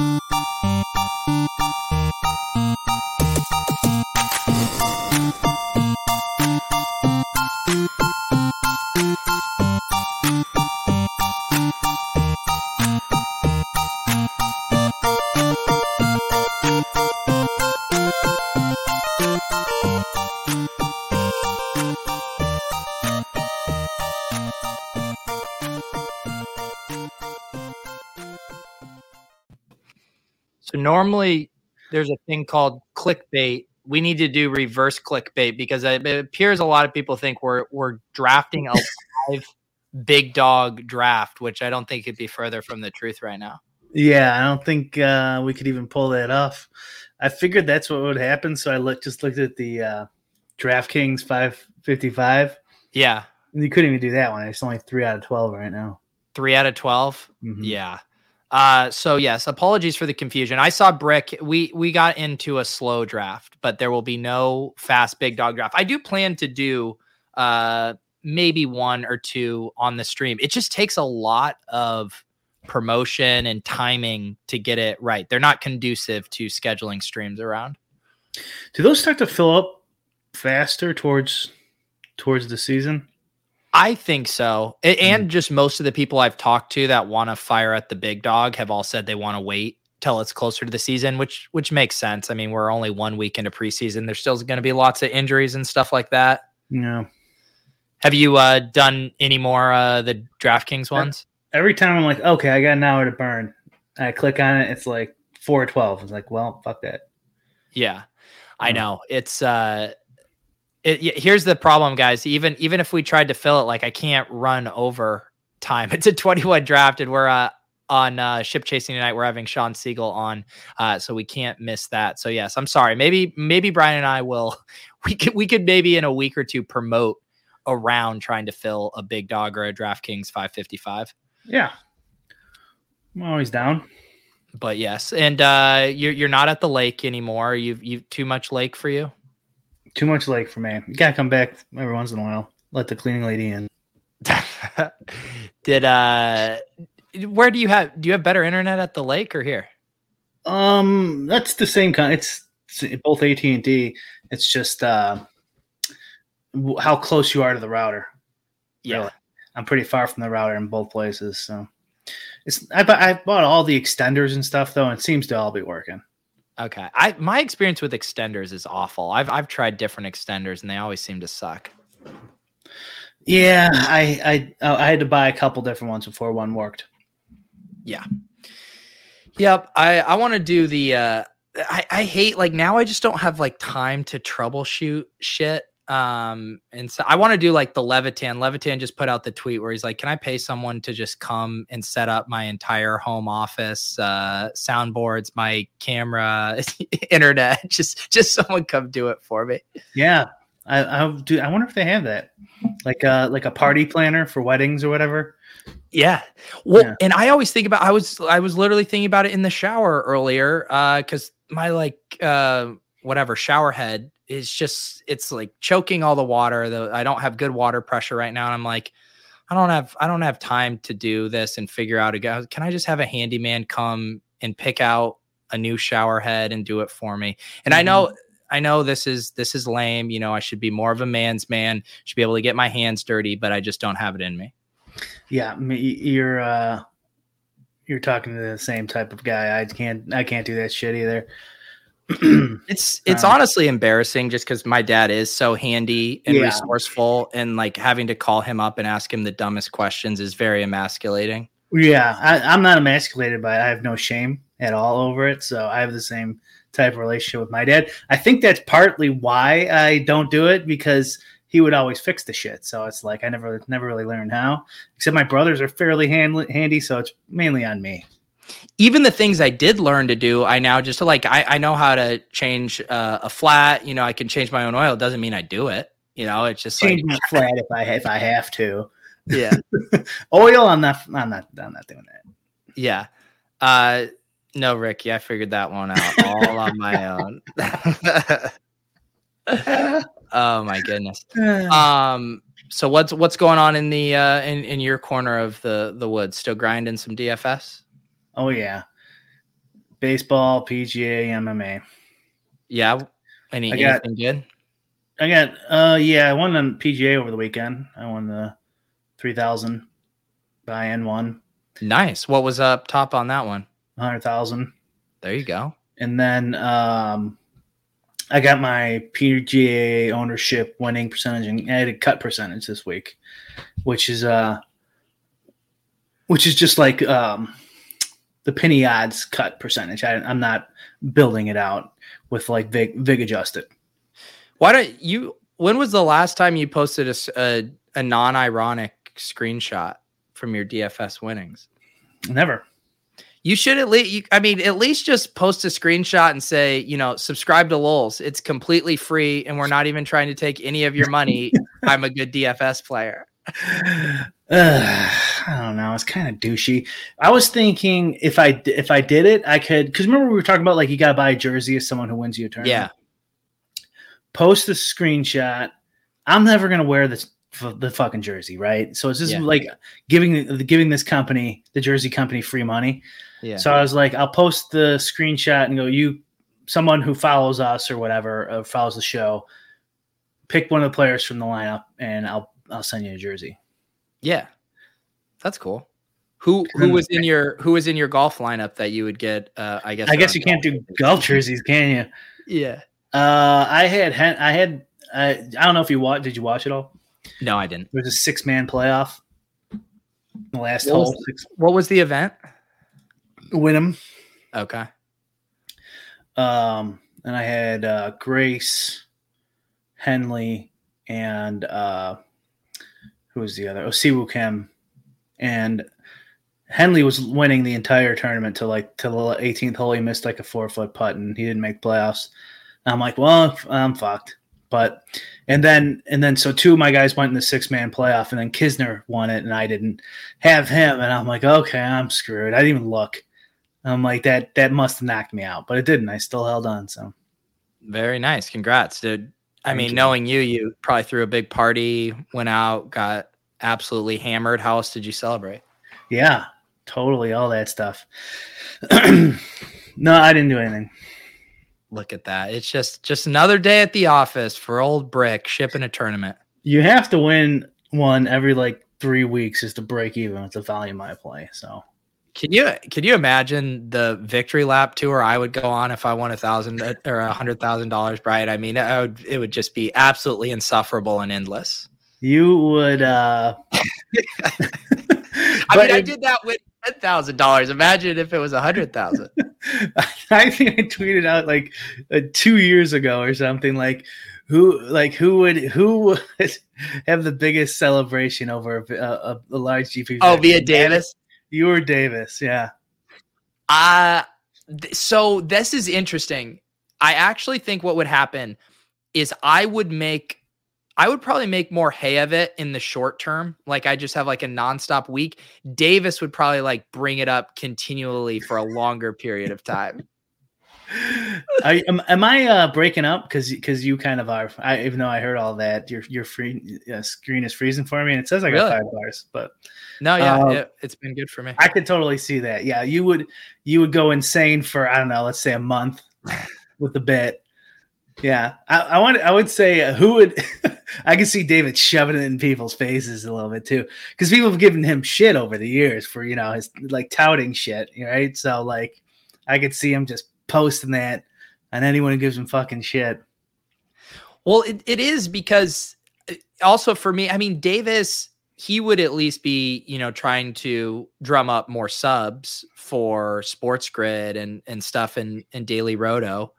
you So normally there's a thing called clickbait. We need to do reverse clickbait because it appears a lot of people think we're we're drafting a live big dog draft, which I don't think could be further from the truth right now. Yeah, I don't think uh, we could even pull that off. I figured that's what would happen, so I looked just looked at the uh, DraftKings 555. Yeah, you couldn't even do that one. It's only three out of twelve right now. Three out of 12 Mhm. Yeah. Uh, so yes, apologies for the confusion. I saw Brick. We we got into a slow draft, but there will be no fast big dog draft. I do plan to do uh maybe one or two on the stream. It just takes a lot of promotion and timing to get it right. They're not conducive to scheduling streams around. Do those start to fill up faster towards towards the season? I think so. A- And just most of the people I've talked to that want to fire at the big dog have all said they want to wait till it's closer to the season, which which makes sense. I mean, we're only one week into preseason. There's still going to be lots of injuries and stuff like that. No. Have you uh, done any more uh, the DraftKings ones? Every time I'm like, okay, I got an hour to burn. I click on it, it's like four twelve. It's like, well, fuck that. Yeah, I Mm. know. It's uh it, y- here's the problem, guys. Even even if we tried to fill it, like I can't run over time. It's a 21 draft, and we're uh on uh ship chasing tonight. We're having Sean Siegel on, uh, so we can't miss that. So yes, I'm sorry. Maybe maybe Brian and I will we could we could maybe in a week or two promote around trying to fill a big dog or a DraftKings 555. Yeah. I'm always down. But yes, and uh, you're you're not at the lake anymore. You've you too much lake for you. Too much lake for me. You gotta come back every once in a while. Let the cleaning lady in. Did uh where do you have do you have better internet at the lake or here? Um, that's the same kind. It's, it's both AT and T. It's just uh, how close you are to the router. Yeah. Really. I'm pretty far from the router in both places, so it's. I, I bought all the extenders and stuff though, and it seems to all be working. Okay. I my experience with extenders is awful. I've I've tried different extenders and they always seem to suck. Yeah, I I I had to buy a couple different ones before one worked. Yeah. Yep. I I want to do the uh I I hate like now I just don't have like time to troubleshoot shit. Um and so I want to do like the Levitan. Levitan just put out the tweet where he's like, "Can I pay someone to just come and set up my entire home office, uh soundboards, my camera, internet, just just someone come do it for me." Yeah, I I do. I wonder if they have that, like uh like a party planner for weddings or whatever. Yeah. Well, Yeah. and I always think about I was I was literally thinking about it in the shower earlier uh cuz my like uh whatever shower head is just it's like choking all the water. The I don't have good water pressure right now and I'm like I don't have I don't have time to do this and figure out a go. Can I just have a handyman come and pick out a new shower head and do it for me? And I know I know this is this is lame, you know, I should be more of a man's man, should be able to get my hands dirty, but I just don't have it in me. Yeah, you're uh, you're talking to the same type of guy. I can't I can't do that shit either. it's it's Um, honestly embarrassing just because my dad is so handy and Yeah. resourceful and like having to call him up and ask him the dumbest questions is very emasculating Yeah, I, I'm not emasculated by it. I have no shame at all over it. So I have the same type of relationship with my dad. I think that's partly why I don't do it because he would always fix the shit. So it's like I never never really learned how. Except my brothers are fairly hand, handy, so it's mainly on me. Even the things i did learn to do i now just like i, I know how to change uh, a flat you know i can change my own oil doesn't mean i do it you know it's just Change like my flat if I if I have to. yeah. Oil, I'm not I'm not I'm not doing that. yeah. Uh no ricky i figured that one out all on my own. Oh my goodness. Um so what's what's going on in the uh in, in your corner of the the woods? Still grinding some dfs oh yeah, baseball, PGA, MMA. yeah any I got- anything good I got uh yeah, I won on PGA over the weekend. I won the three thousand by N one, nice what was up top on that one? one hundred thousand. there you go And then um I got my PGA ownership winning percentage and I had a cut percentage this week, which is uh which is just like um the penny odds cut percentage. I, I'm not building it out with like vig, vig adjusted. why don't you when was the last time you posted a a non-ironic screenshot from your dfs winnings Never. You should at least, you, I mean, at least just post a screenshot and say, you know, subscribe to Lulz. It's completely free, and we're not even trying to take any of your money. I'm a good DFS player. Uh, I don't know. It's kind of douchey. I was thinking if I if I did it, I could because remember we were talking about like you got to buy a jersey of someone who wins you a tournament. Yeah, Post the screenshot. I'm never gonna wear this the fucking jersey, right? So it's just Yeah. like giving giving this company the jersey company free money. yeah. So I was like, I'll post the screenshot and go, you, someone who follows us or whatever, uh, follows the show, pick one of the players from the lineup, and I'll I'll send you a jersey. yeah, that's cool. Who who was in your who was in your golf lineup that you would get? Uh, I guess. I guess you can't do golf jerseys, can you? Yeah. Uh, I had I had I, I don't know if you watched. Did you watch it all? No, I didn't. There was a six man playoff. The last What was- hole, six, What was the event? Wyndham. Okay. Um, and I had uh, Grace, Henley, and uh, who was the other? Oh, Siwoo Kim. And Henley was winning the entire tournament to like to the 18th hole. He missed like a four foot putt and he didn't make playoffs. And I'm like, well, I'm fucked. But and then and then so two of my guys went in the six man playoff, and then Kisner won it, and I didn't have him, and I'm like, okay, I'm screwed. I didn't even look. I'm like that that must have knocked me out, but it didn't. I still held on. So Very nice. Congrats, dude. I mean, knowing you, you probably threw a big party, went out, got absolutely hammered. How else did you celebrate? yeah, totally all that stuff. no, I didn't do anything. Look at that. It's just just another day at the office for old Brick shipping a tournament. You have to win one every like three weeks just to break even with the volume I play. So Can you can you imagine the victory lap tour I would go on if I won a thousand or a hundred thousand dollars, Brian? I mean, I would, it would just be absolutely insufferable and endless. you would. uh I mean, I did that with ten thousand dollars. Imagine if it was a hundred thousand. I think I tweeted out like uh, two years ago or something like who like who would who would have the biggest celebration over a, a, a large GP? oh, via Davis. You or Davis? Yeah. Uh th- so this is interesting. I actually think what would happen is I would make I would probably make more hay of it in the short term. Like I just have like a nonstop week. Davis would probably like bring it up continually for a longer period of time. You- am, am I uh, breaking up because because you kind of are? I, even though I heard all that, your your free uh, screen is freezing for me, and it says I got Really? five bars, but No, yeah, Uh, it, it's been good for me. I could totally see that. Yeah, you would you would go insane for I don't know, let's say a month with the bit, Yeah, I, I want. I would say uh, who would. I can see David shoving it in people's faces a little bit too, because people have given him shit over the years for you know his like touting shit, right? So like, I could see him just posting that, and anyone who gives him fucking shit. Well, it, it is because uh, also for me, I mean, Davis, he would at least be, you know, trying to drum up more subs for Sports Grid and and stuff in in Daily Roto.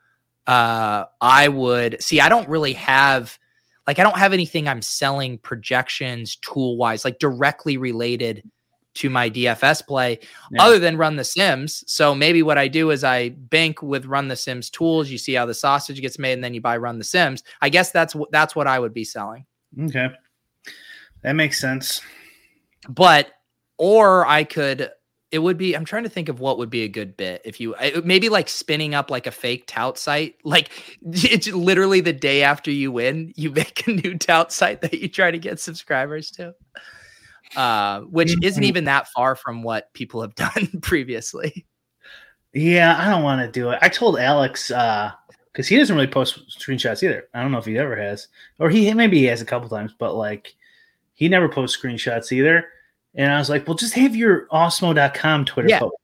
Uh, I would see. I don't really have like I don't have anything I'm selling projections tool wise, like directly related to my DFS play yeah. other than run the Sims. So maybe what I do is I bank with run the Sims tools. You see how the sausage gets made and then you buy run the Sims. I guess that's that's what I would be selling. Okay. That makes sense. But or I could it would be i'm trying to think of what would be a good bit if you maybe like spinning up like a fake tout site. Like it's literally the day after you win you make a new tout site that you try to get subscribers to. Uh, which isn't even that far from what people have done previously. Yeah i don't want to do it. I told alex uh because he doesn't really post screenshots either. I don't know if he ever has or he maybe he has a couple times but like he never posts screenshots either and I was like, well, just have your Awesemo.com Twitter yeah. post.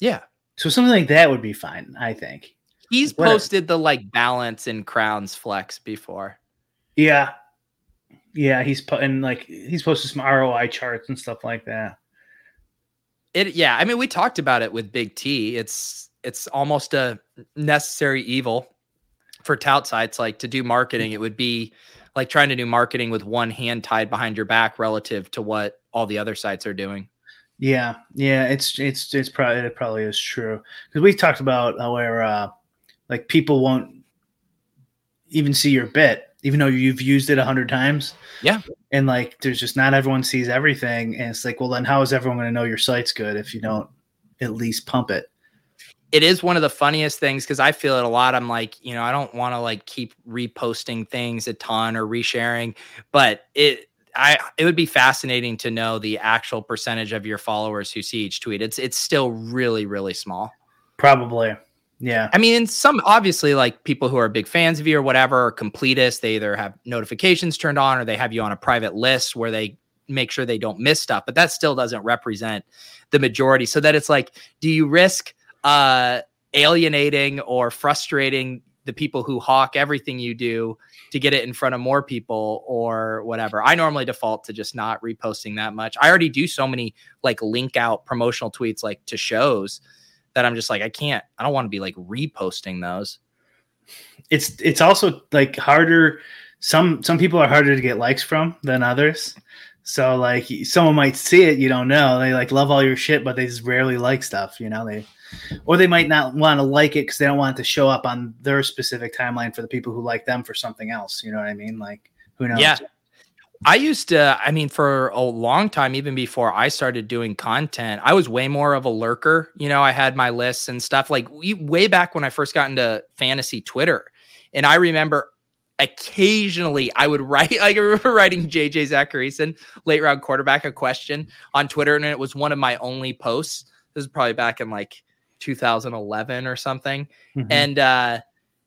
Yeah. So something like that would be fine, I think. He's posted the like balance and crowns flex before. Yeah. Yeah, he's put and like he's posted some ROI charts and stuff like that. It yeah, I mean we talked about it with Big T. It's it's almost a necessary evil for tout sites like to do marketing. It would be like trying to do marketing with one hand tied behind your back relative to what all the other sites are doing. Yeah, yeah, it's it's it's probably it probably is true because we talked about where uh, like people won't even see your bit even though you've used it a hundred times. Yeah, and like there's just not everyone sees everything, and it's like, well, then how is everyone going to know your site's good if you don't at least pump it? It is one of the funniest things because I feel it a lot. I'm like, you know, I don't want to like keep reposting things a ton or resharing, but it I it would be fascinating to know the actual percentage of your followers who see each tweet. It's it's still really, really small. Probably. Yeah. I mean, in some obviously like people who are big fans of you or whatever, or completists, they either have notifications turned on or they have you on a private list where they make sure they don't miss stuff, but that still doesn't represent the majority. So that it's like, do you risk uh, alienating or frustrating the people who hawk everything you do to get it in front of more people or whatever. I normally default to just not reposting that much. I already do so many like link out promotional tweets like to shows that I'm just like I can't I don't want to be like reposting those. It's it's also like harder some some people are harder to get likes from than others. So like someone might see it, you don't know. They like love all your shit, but they just rarely like stuff, you know. They or they might not want to like it because they don't want it to show up on their specific timeline for the people who like them for something else. You know what I mean? Like, who knows? Yeah. I used to, I mean, for a long time, even before I started doing content, I was way more of a lurker. You know, I had my lists and stuff like we, way back when I first got into fantasy Twitter. And I remember occasionally I would write, like I remember writing JJ Zachariason, late round quarterback, a question on Twitter. And it was one of my only posts. This is probably back in like 2011 or something. Mm-hmm. And uh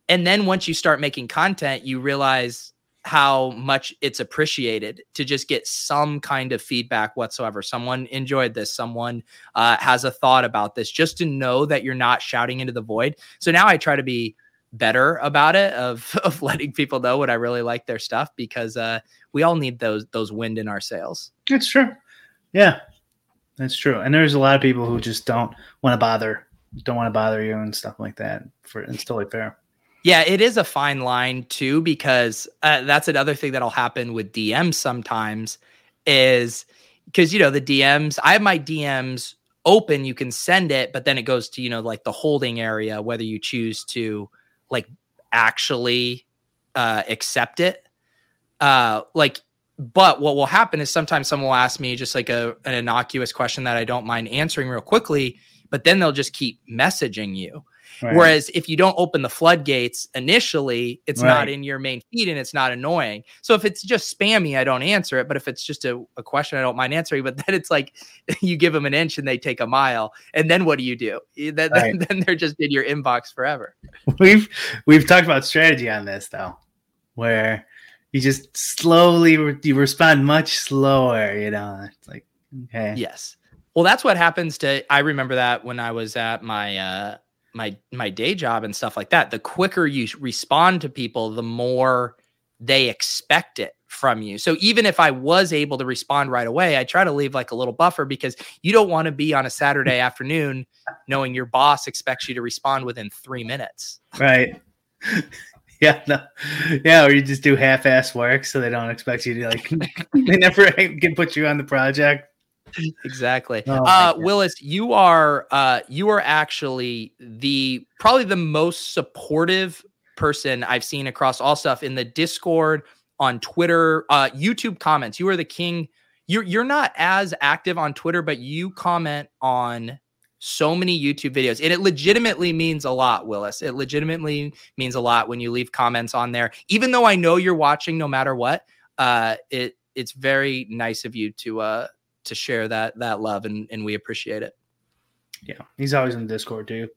and then once you start making content, you realize how much it's appreciated to just get some kind of feedback whatsoever. Someone enjoyed this, someone uh, has a thought about this, just to know that you're not shouting into the void. So now I try to be better about it of of letting people know what I really like their stuff because uh, we all need those those wind in our sails. It's true. Yeah, that's true. And there's a lot of people who just don't want to bother don't want to bother you and stuff like that. For it's totally fair. Yeah, it is a fine line too because uh, that's another thing that'll happen with DMs sometimes is because you know the DMs. I have my DMs open. You can send it, but then it goes to you know like the holding area whether you choose to like actually uh, accept it. Uh, like but what will happen is sometimes someone will ask me just like a an innocuous question that I don't mind answering real quickly but then they'll just keep messaging you. Right. Whereas if you don't open the floodgates initially, it's not in your main feed and it's not annoying. So if it's just spammy, I don't answer it. But if it's just a, a question, I don't mind answering. But then it's like you give them an inch and they take a mile. And then what do you do? Eh, Then, Right. then they're just in your inbox forever. we've we've talked about strategy on this though, where you just slowly re- you respond much slower. You know, it's like okay, Yes. Well, that's what happens to I remember that when I was at my uh my my day job and stuff like that. The quicker you respond to people, the more they expect it from you. So even if I was able to respond right away, I try to leave like a little buffer because you don't want to be on a Saturday afternoon knowing your boss expects you to respond within 3 minutes. right. Yeah, no, yeah, or you just do half-ass work, so they don't expect you to like. they never can put you on the project. Exactly. Oh uh Willis, you are uh you are actually the probably the most supportive person I've seen across all stuff in the Discord, on Twitter, uh YouTube comments. You are the king. You're you're not as active on Twitter, but you comment on so many YouTube videos. And it legitimately means a lot, Willis. It legitimately means a lot when you leave comments on there. Even though I know you're watching no matter what, uh it it's very nice of you to uh to share that that love and and we appreciate it. Yeah, he's always in Discord too.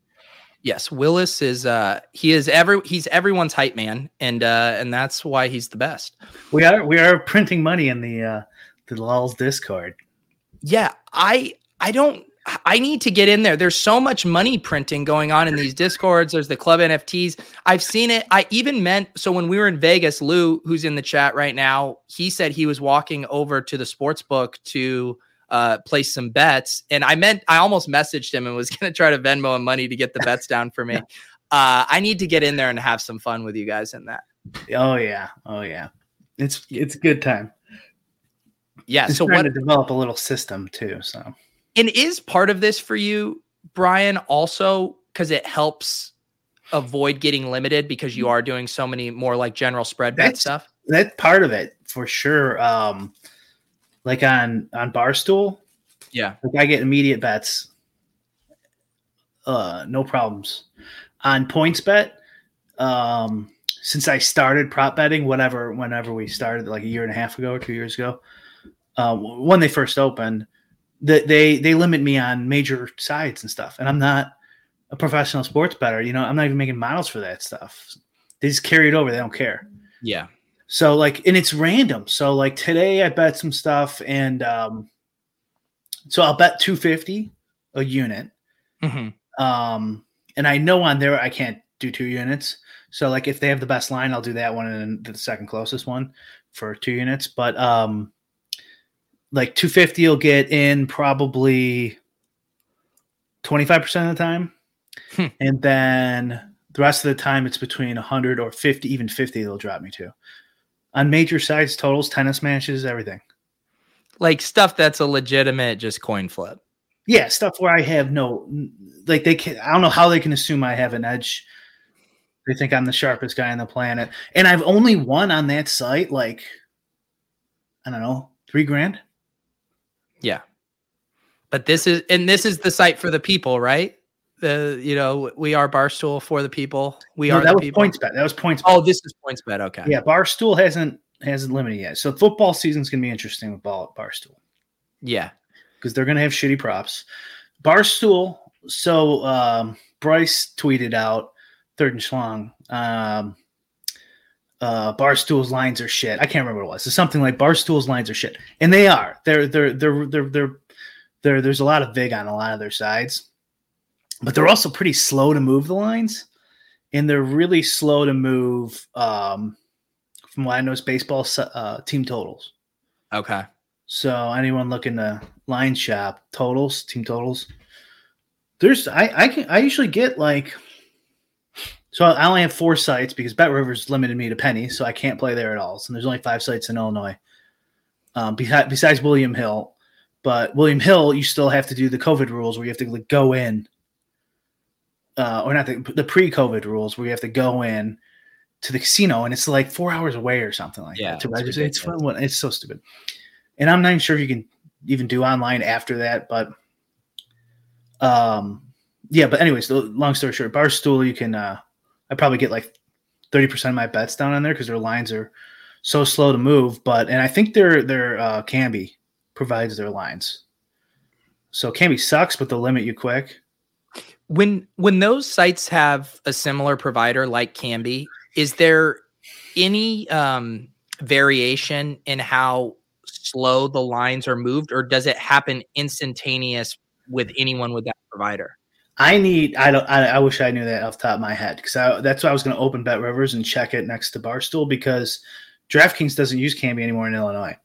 Yes, Willis is uh he is every he's everyone's hype man and uh and that's why he's the best. We are we are printing money in the uh the Lulz Discord. Yeah, I I don't I need to get in there. There's so much money printing going on in these discords. There's the club NFTs. I've seen it. I even meant so when we were in Vegas, Lou, who's in the chat right now, he said he was walking over to the sports book to uh, place some bets. And I meant I almost messaged him and was gonna try to Venmo him money to get the bets down for me. Uh, I need to get in there and have some fun with you guys in that. Oh yeah, oh yeah, it's it's a good time. Yeah. Just So trying what to develop a little system too. So and is part of this for you brian also because it helps avoid getting limited because you are doing so many more like general spread bet That's- stuff that's part of it for sure. Um, like on on Barstool, yeah like I get immediate bets. Uh, no problems. On PointsBet, um, since I started prop betting, whatever, whenever we started, like a year and a half ago or two years ago, uh, when they first opened, that they they limit me on major sides and stuff, and I'm not a professional sports better. You know, I'm not even making models for that stuff. They just carry it over. They don't care. yeah So like, and it's random. So like today I bet some stuff, and um, so I'll bet two fifty a unit. hmm Um, and I know on there I can't do two units. So like if they have the best line, I'll do that one and then the second closest one for two units. But um, like two fifty you'll get in probably twenty five percent of the time, Hmm. and then the rest of the time it's between hundred or fifty, even fifty. They'll drop me to on major sides, totals, tennis matches, everything. like stuff that's a legitimate just coin flip Yeah, stuff where I have no, like they can. I don't know how they can assume I have an edge. They think I'm the sharpest guy on the planet, and I've only won on that site like, I don't know, three grand. Yeah but this is and this is the site for the people right the you know we are barstool for the people we No, are that the was people PointsBet. That was points. oh this is PointsBet okay. Yeah, Barstool hasn't hasn't limited yet. So football season's gonna be interesting with ball Barstool yeah because they're gonna have shitty props. Barstool. So um, Bryce tweeted out third and schlong. Um, uh, Barstool's lines are shit. I can't remember what it was. It's something like Barstool's lines are shit, and they are. They're they're they're they're they're, they're there's a lot of vig on a lot of their sides, but they're also pretty slow to move the lines, and they're really slow to move. Um, from what I know, is baseball uh, team totals. okay So anyone looking to line shop totals, team totals, there's I I can I usually get like so I only have four sites because BetRivers limited me to penny, so I can't play there at all. So there's only five sites in Illinois. Um, besides, besides William Hill, but William Hill, you still have to do the COVID rules where you have to like, go in, uh, or not the, the pre-COVID rules where you have to go in to the casino, and it's like four hours away or something like Yeah, that to it's register. It's fun. It's so stupid, and I'm not even sure if you can even do online after that, but um yeah, but anyways, the long story short, Barstool, you can uh I probably get like 30% of my bets down on there because their lines are so slow to move. But and I think their their uh Kambi provides their lines. So Kambi sucks, but they'll limit you quick. When when those sites have a similar provider like Kambi, is there any um variation in how slow the lines are moved, or does it happen instantaneous with anyone with that provider? I need. I don't. I, I wish I knew that off the top of my head because that's why I was going to open BetRivers and check it next to Barstool because DraftKings doesn't use Kambi anymore in Illinois,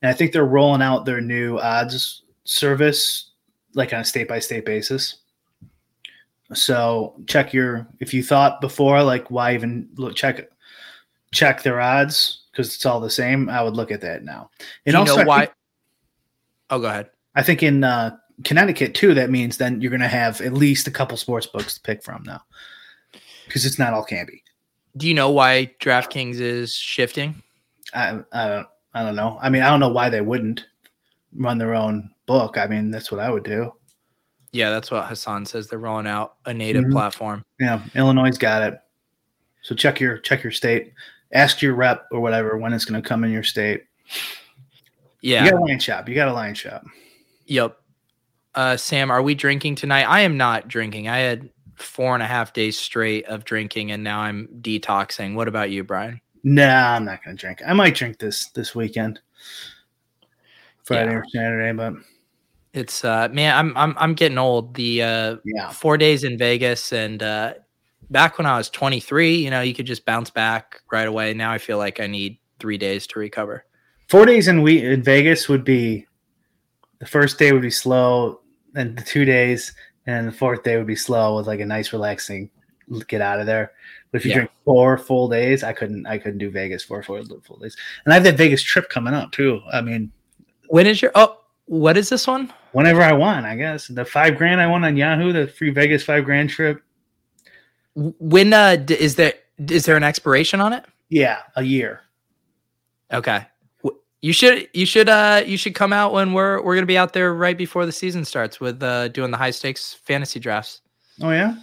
and I think they're rolling out their new odds service like on a state by state basis. So check your if you thought before like why even look check check their odds because it's all the same. I would look at that now. And Do you also, know why? Think, oh, go ahead. I think in uh, Connecticut too, that means then you're going to have at least a couple sports books to pick from now because it's not all Kambi. Do you know why DraftKings is shifting? I, I don't. I don't know. I mean, I don't know why they wouldn't run their own book. I mean, that's what I would do. Yeah, that's what Hassan says. They're rolling out a native mm-hmm. platform. Yeah, Illinois's got it. So check your check your state ask your rep or whatever when it's going to come in your state. Yeah. You got a line shop. You got a line shop. Yep. Uh, Sam, are we drinking tonight? I am not drinking. I had four and a half days straight of drinking and now I'm detoxing. What about you, Brian? Nah, I'm not going to drink. I might drink this this weekend. Friday yeah. or Saturday, but it's uh man, I'm I'm I'm getting old. The uh yeah. 4 days in Vegas and uh back when I was 23, you know, you could just bounce back right away. Now I feel like I need three days to recover. Four days in we in Vegas would be the first day would be slow, and the two days, and the fourth day would be slow with like a nice relaxing get out of there. But if you yeah. drink four full days, I couldn't I couldn't do Vegas for four full days. And I have that Vegas trip coming up too. I mean, when is your oh what is this one? Whenever I want, I guess the five grand I won on Yahoo, the free Vegas five grand trip. When uh is there is there an expiration on it? Yeah, a year. Okay. You should you should uh you should come out when we're we're gonna be out there right before the season starts with uh doing the high stakes fantasy drafts. Oh yeah.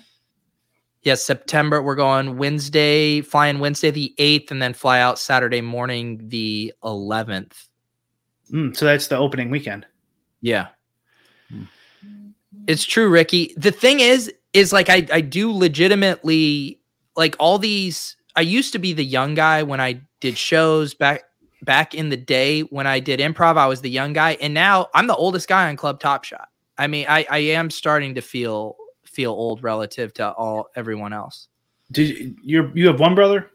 Yes, September. We're going Wednesday, flying Wednesday the eighth, and then fly out Saturday morning the eleventh. Mm, so that's the opening weekend. Yeah. Mm. It's true, Ricky. The thing is, is like I I do legitimately like all these. I used to be the young guy when I did shows back back in the day when I did improv. I was the young guy, and now I'm the oldest guy on Club Top Shot. I mean, I I am starting to feel feel old relative to all everyone else. Did you you have one brother?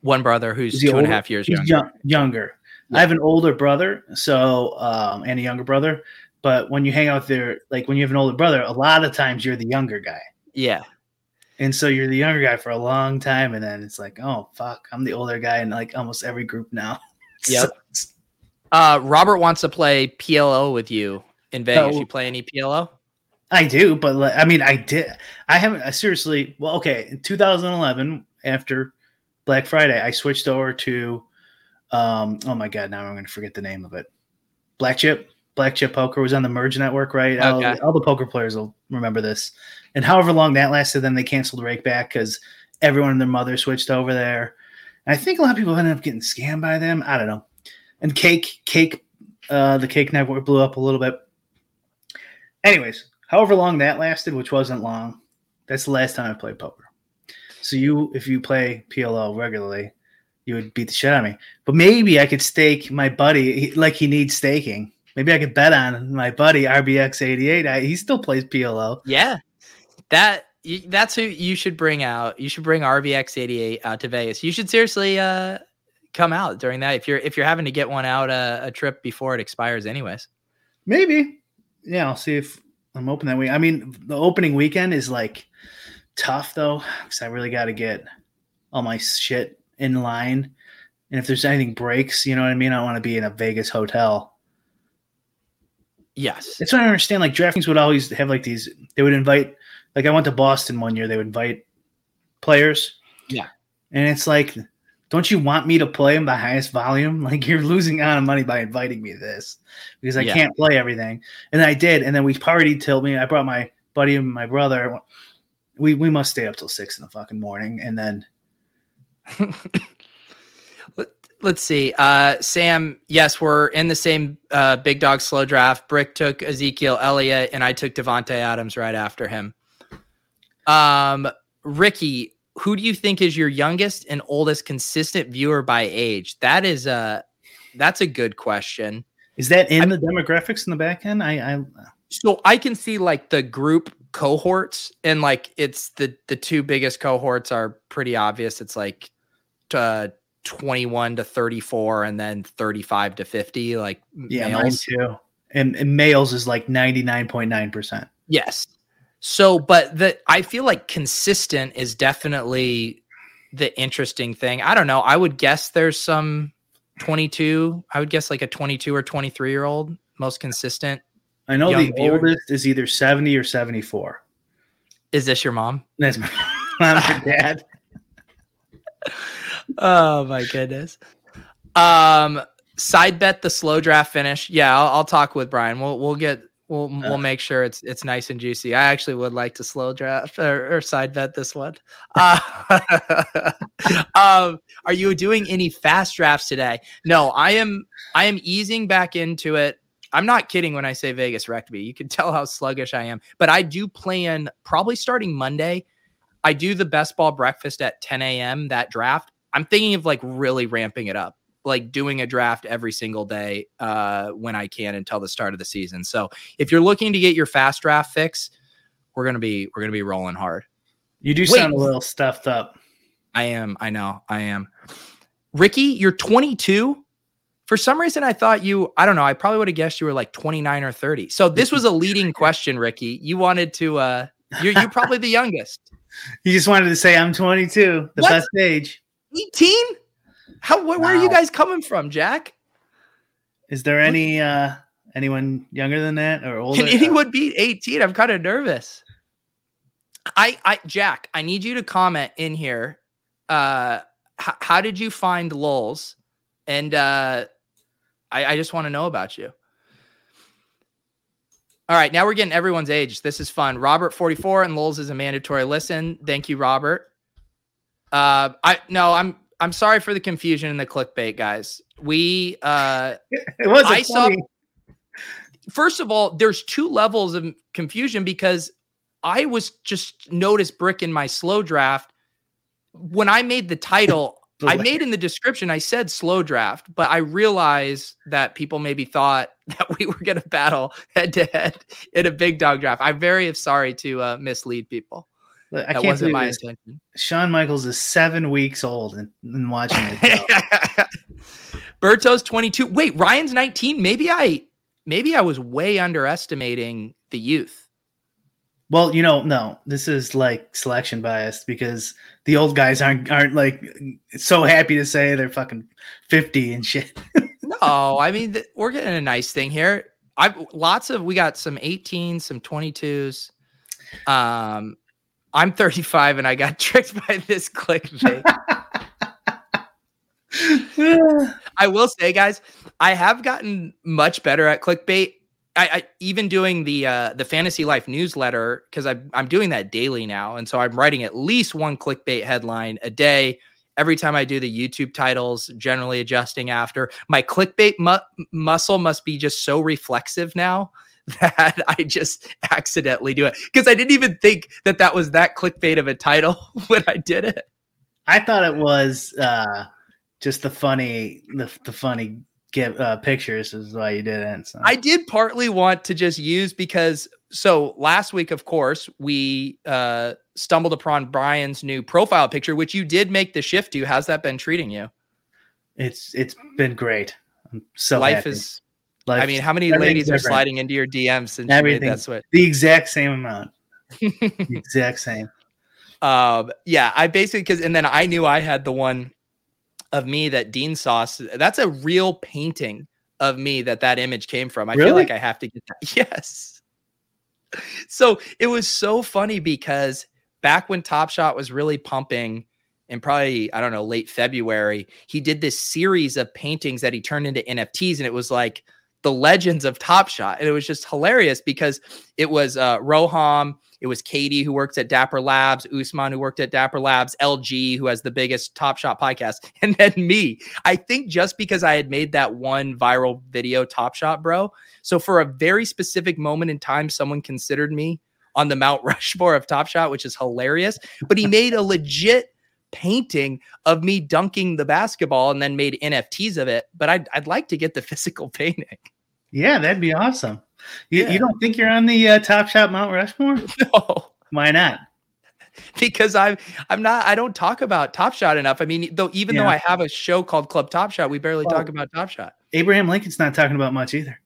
One brother who's two older? and a half years younger. Young, younger. Yeah. I have an older brother, so um, and a younger brother. But when you hang out there, like when you have an older brother, a lot of times you're the younger guy. Yeah. And so you're the younger guy for a long time, and then it's like, oh fuck, I'm the older guy in like almost every group now. Yep. uh, Robert wants to play PLO with you in Vegas. you play any PLO? I do, but like, I mean, I did. I haven't. I seriously. Well, okay. In 2011, after Black Friday, I switched over to. Um, oh my god! Now I'm going to forget the name of it. Black Chip. Black Chip Poker was on the Merge Network, right? Okay. All, all the poker players will remember this and however long that lasted, then they canceled Rakeback because everyone and their mother switched over there. And I think a lot of people ended up getting scammed by them. I don't know. And Cake, Cake, uh, the Cake Network blew up a little bit. Anyways, however long that lasted, which wasn't long, that's the last time I played poker. So you, if you play PLO regularly, you would beat the shit out of me. But maybe I could stake my buddy like he needs staking. Maybe I could bet on my buddy RBX88. he still plays PLO. Yeah. That that's who you should bring out. You should bring RBX88 out to Vegas. You should seriously uh, come out during that if you're if you're having to get one out uh, a trip before it expires, anyways. Maybe. Yeah, I'll see if I'm open that week. I mean, the opening weekend is like tough though, because I really got to get all my shit in line. And if there's anything breaks, you know what I mean. I want to be in a Vegas hotel. Yes, that's what I understand. Like DraftKings would always have like these. They would invite like I went to Boston one year, they would invite players. Yeah. And it's like, don't you want me to play them the highest volume? Like you're losing out on money by inviting me to this because I yeah. can't play everything. And I did. And then we partied till me. I brought my buddy and my brother, we we must stay up till six in the fucking morning, and then Let's see. Uh, Sam, yes, we're in the same uh, big dog slow draft. Brick took Ezekiel Elliott, and I took Davante Adams right after him. Um, Ricky, who do you think is your youngest and oldest consistent viewer by age? That is a that's a good question. is that in the demographics in the back end? I, I So I can see like the group cohorts, and like it's the the two biggest cohorts are pretty obvious. It's like uh, 21 to 34, and then 35 to 50. Like yeah, mine males. too. And, and males is like ninety nine point nine percent. Yes. So, but the I feel like consistent is definitely the interesting thing. I don't know. I would guess there's some 22. I would guess like a 22 or 23 year old most consistent. I know the viewer. oldest is either seventy or seventy four. Is this your mom? That's my, my dad. Oh my goodness. Um, side bet the slow draft finish. Yeah, I'll, I'll talk with Brian. We'll we'll get we'll we'll make sure it's it's nice and juicy. I actually would like to slow draft or, or side bet this one. Uh, um, are you doing any fast drafts today? No, I am. I am easing back into it. I'm not kidding when I say Vegas wrecked me. You can tell how sluggish I am. But I do plan probably starting Monday. I do the best ball breakfast at 10 a.m. that draft. I'm thinking of like really ramping it up, like doing a draft every single day uh, when I can until the start of the season. So if you're looking to get your fast draft fix, we're gonna be we're gonna be rolling hard. You do Wait. sound a little stuffed up. I am. I know. I am. Ricky, you're 22. For some reason, I thought you. I don't know. I probably would have guessed you were like 29 or 30. So this was a leading question, Ricky. You wanted to. uh You're you're probably the youngest. You just wanted to say I'm 22, the What? best age. 18. How? Where, where are you guys coming from, Jack? Is there any uh anyone younger than that or older? Can anyone beat 18? I'm kind of nervous. I, I, Jack, I need you to comment in here. Uh, h- how did you find Lulz? And uh, I, I just want to know about you. All right, now we're getting everyone's age. This is fun. Robert 44 and Lulz is a mandatory listen. Thank you, Robert. Uh, I no, I'm I'm sorry for the confusion and the clickbait, guys. We uh it was I saw- funny. first of all, there's two levels of confusion because I was just noticed brick in my slow draft. When I made the title, I made in the description, I said slow draft, but I realized that people maybe thought that we were going to battle head to head in a big dog draft. I'm very sorry to uh, mislead people. I That can't wasn't my intention. Shawn Michaels is seven weeks old and, and watching it. Berto's 22. Wait, Ryan's 19. Maybe I maybe I was way underestimating the youth. well, you know, no, this is like selection bias because the old guys aren't aren't like so happy to say they're fucking 50 and shit. No, I mean th- we're getting a nice thing here. I've lots of we got some 18s, some 22s. Um, I'm 35 and I got tricked by this clickbait. I will say, guys, I have gotten much better at clickbait. I, I even doing the uh, the fantasy life newsletter because I'm I'm doing that daily now, and so I'm writing at least one clickbait headline a day. Every time I do the YouTube titles, generally adjusting after my clickbait mu- muscle must be just so reflexive now that I just accidentally do it because I didn't even think that that was that clickbait of a title when I did it. I thought it was uh just the funny the, the funny give uh, pictures is why you did it. So. I did partly want to just use because so last week, of course, we uh, stumbled upon Brian's new profile picture, which you did make the shift to. How's that been treating you? it's it's been great. I'm so Life happy. is. I mean, how many ladies are sliding into your DMs since you made that switch? the exact same amount. the exact same. Um, yeah, I basically because and then I knew I had the one of me that Dean saw. That's a real painting of me that that image came from. I feel like I have to get that. Yes. So it was so funny because back when Top Shot was really pumping in probably, I don't know, late February, he did this series of paintings that he turned into NFTs. And it was like the legends of Top Shot. And it was just hilarious because it was uh, Roham, it was Katie who works at Dapper Labs, Usman who worked at Dapper Labs, LG who has the biggest Top Shot podcast, and then me. I think just because I had made that one viral video, Top Shot, bro. So for a very specific moment in time, someone considered me on the Mount Rushmore of Top Shot, which is hilarious. But he made a legit painting of me dunking the basketball and then made NFTs of it. But I'd, I'd like to get the physical painting. Yeah, that'd be awesome. You, yeah. you don't think you're on the uh, Top Shot Mount Rushmore? No. Why not? because I'm I'm not I don't talk about Top Shot enough. I mean, though even yeah. though I have a show called Club Top Shot, we barely well, talk about Top Shot. Abraham Lincoln's not talking about much either.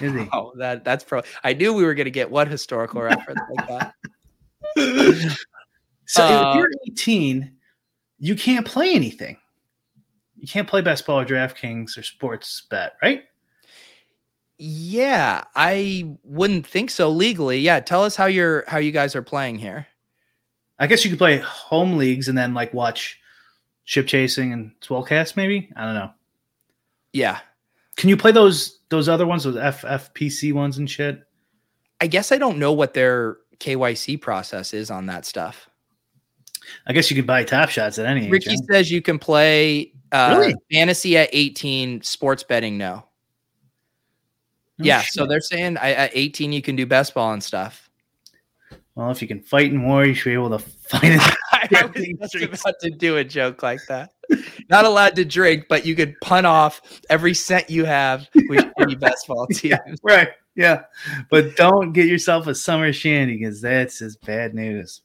Is he? Oh, that that's pro. I knew we were going to get one historical reference like that. So uh, if you're 18, you can't play anything. You can't play best ball or DraftKings or sports bet, right? Yeah, I wouldn't think so legally. Yeah, tell us how you're how you guys are playing here. I guess you could play home leagues and then like watch ship chasing and Swolecast, maybe. I don't know. Yeah. Can you play those those other ones, those FFPC ones and shit? I guess I don't know what their KYC process is on that stuff. I guess you could buy top shots at any Ricky age. says you can play uh, really? fantasy at 18, sports betting no. Oh, yeah, shit. so they're saying I, at 18 you can do best ball and stuff. Well, if you can fight in war, you should be able to fight in I was just about to do a joke like that. Not allowed to drink, but you could punt off every cent you have with any best ball team. Yeah, right. Yeah. But don't get yourself a summer shandy because that's just bad news.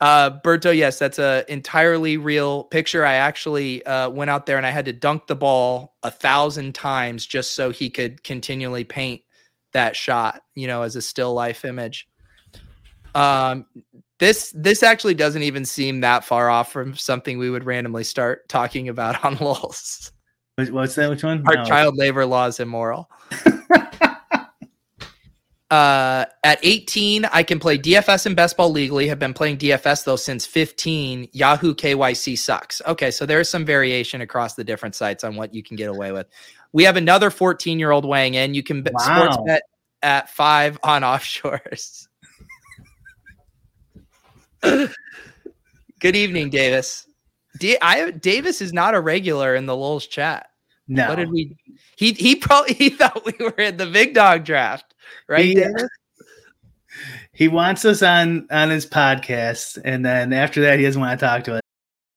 Uh, Berto, yes, that's a entirely real picture. I actually uh, went out there and I had to dunk the ball a thousand times just so he could continually paint that shot, you know, as a still life image. Um, this this actually doesn't even seem that far off from something we would randomly start talking about on LOLs. What's that? Which one? Our no. child labor law is immoral. uh, at 18, I can play DFS and best ball legally. Have been playing DFS though since 15. Yahoo KYC sucks. Okay, so there's some variation across the different sites on what you can get away with. We have another 14 year old weighing in. You can wow. sports bet at five on offshores. Good evening, Davis. D- I, Davis is not a regular in the Lulz chat. No. What did we? He he probably he thought we were in the big dog draft, right? He, Davis? Uh, he wants us on on his podcast, and then after that, he doesn't want to talk to us.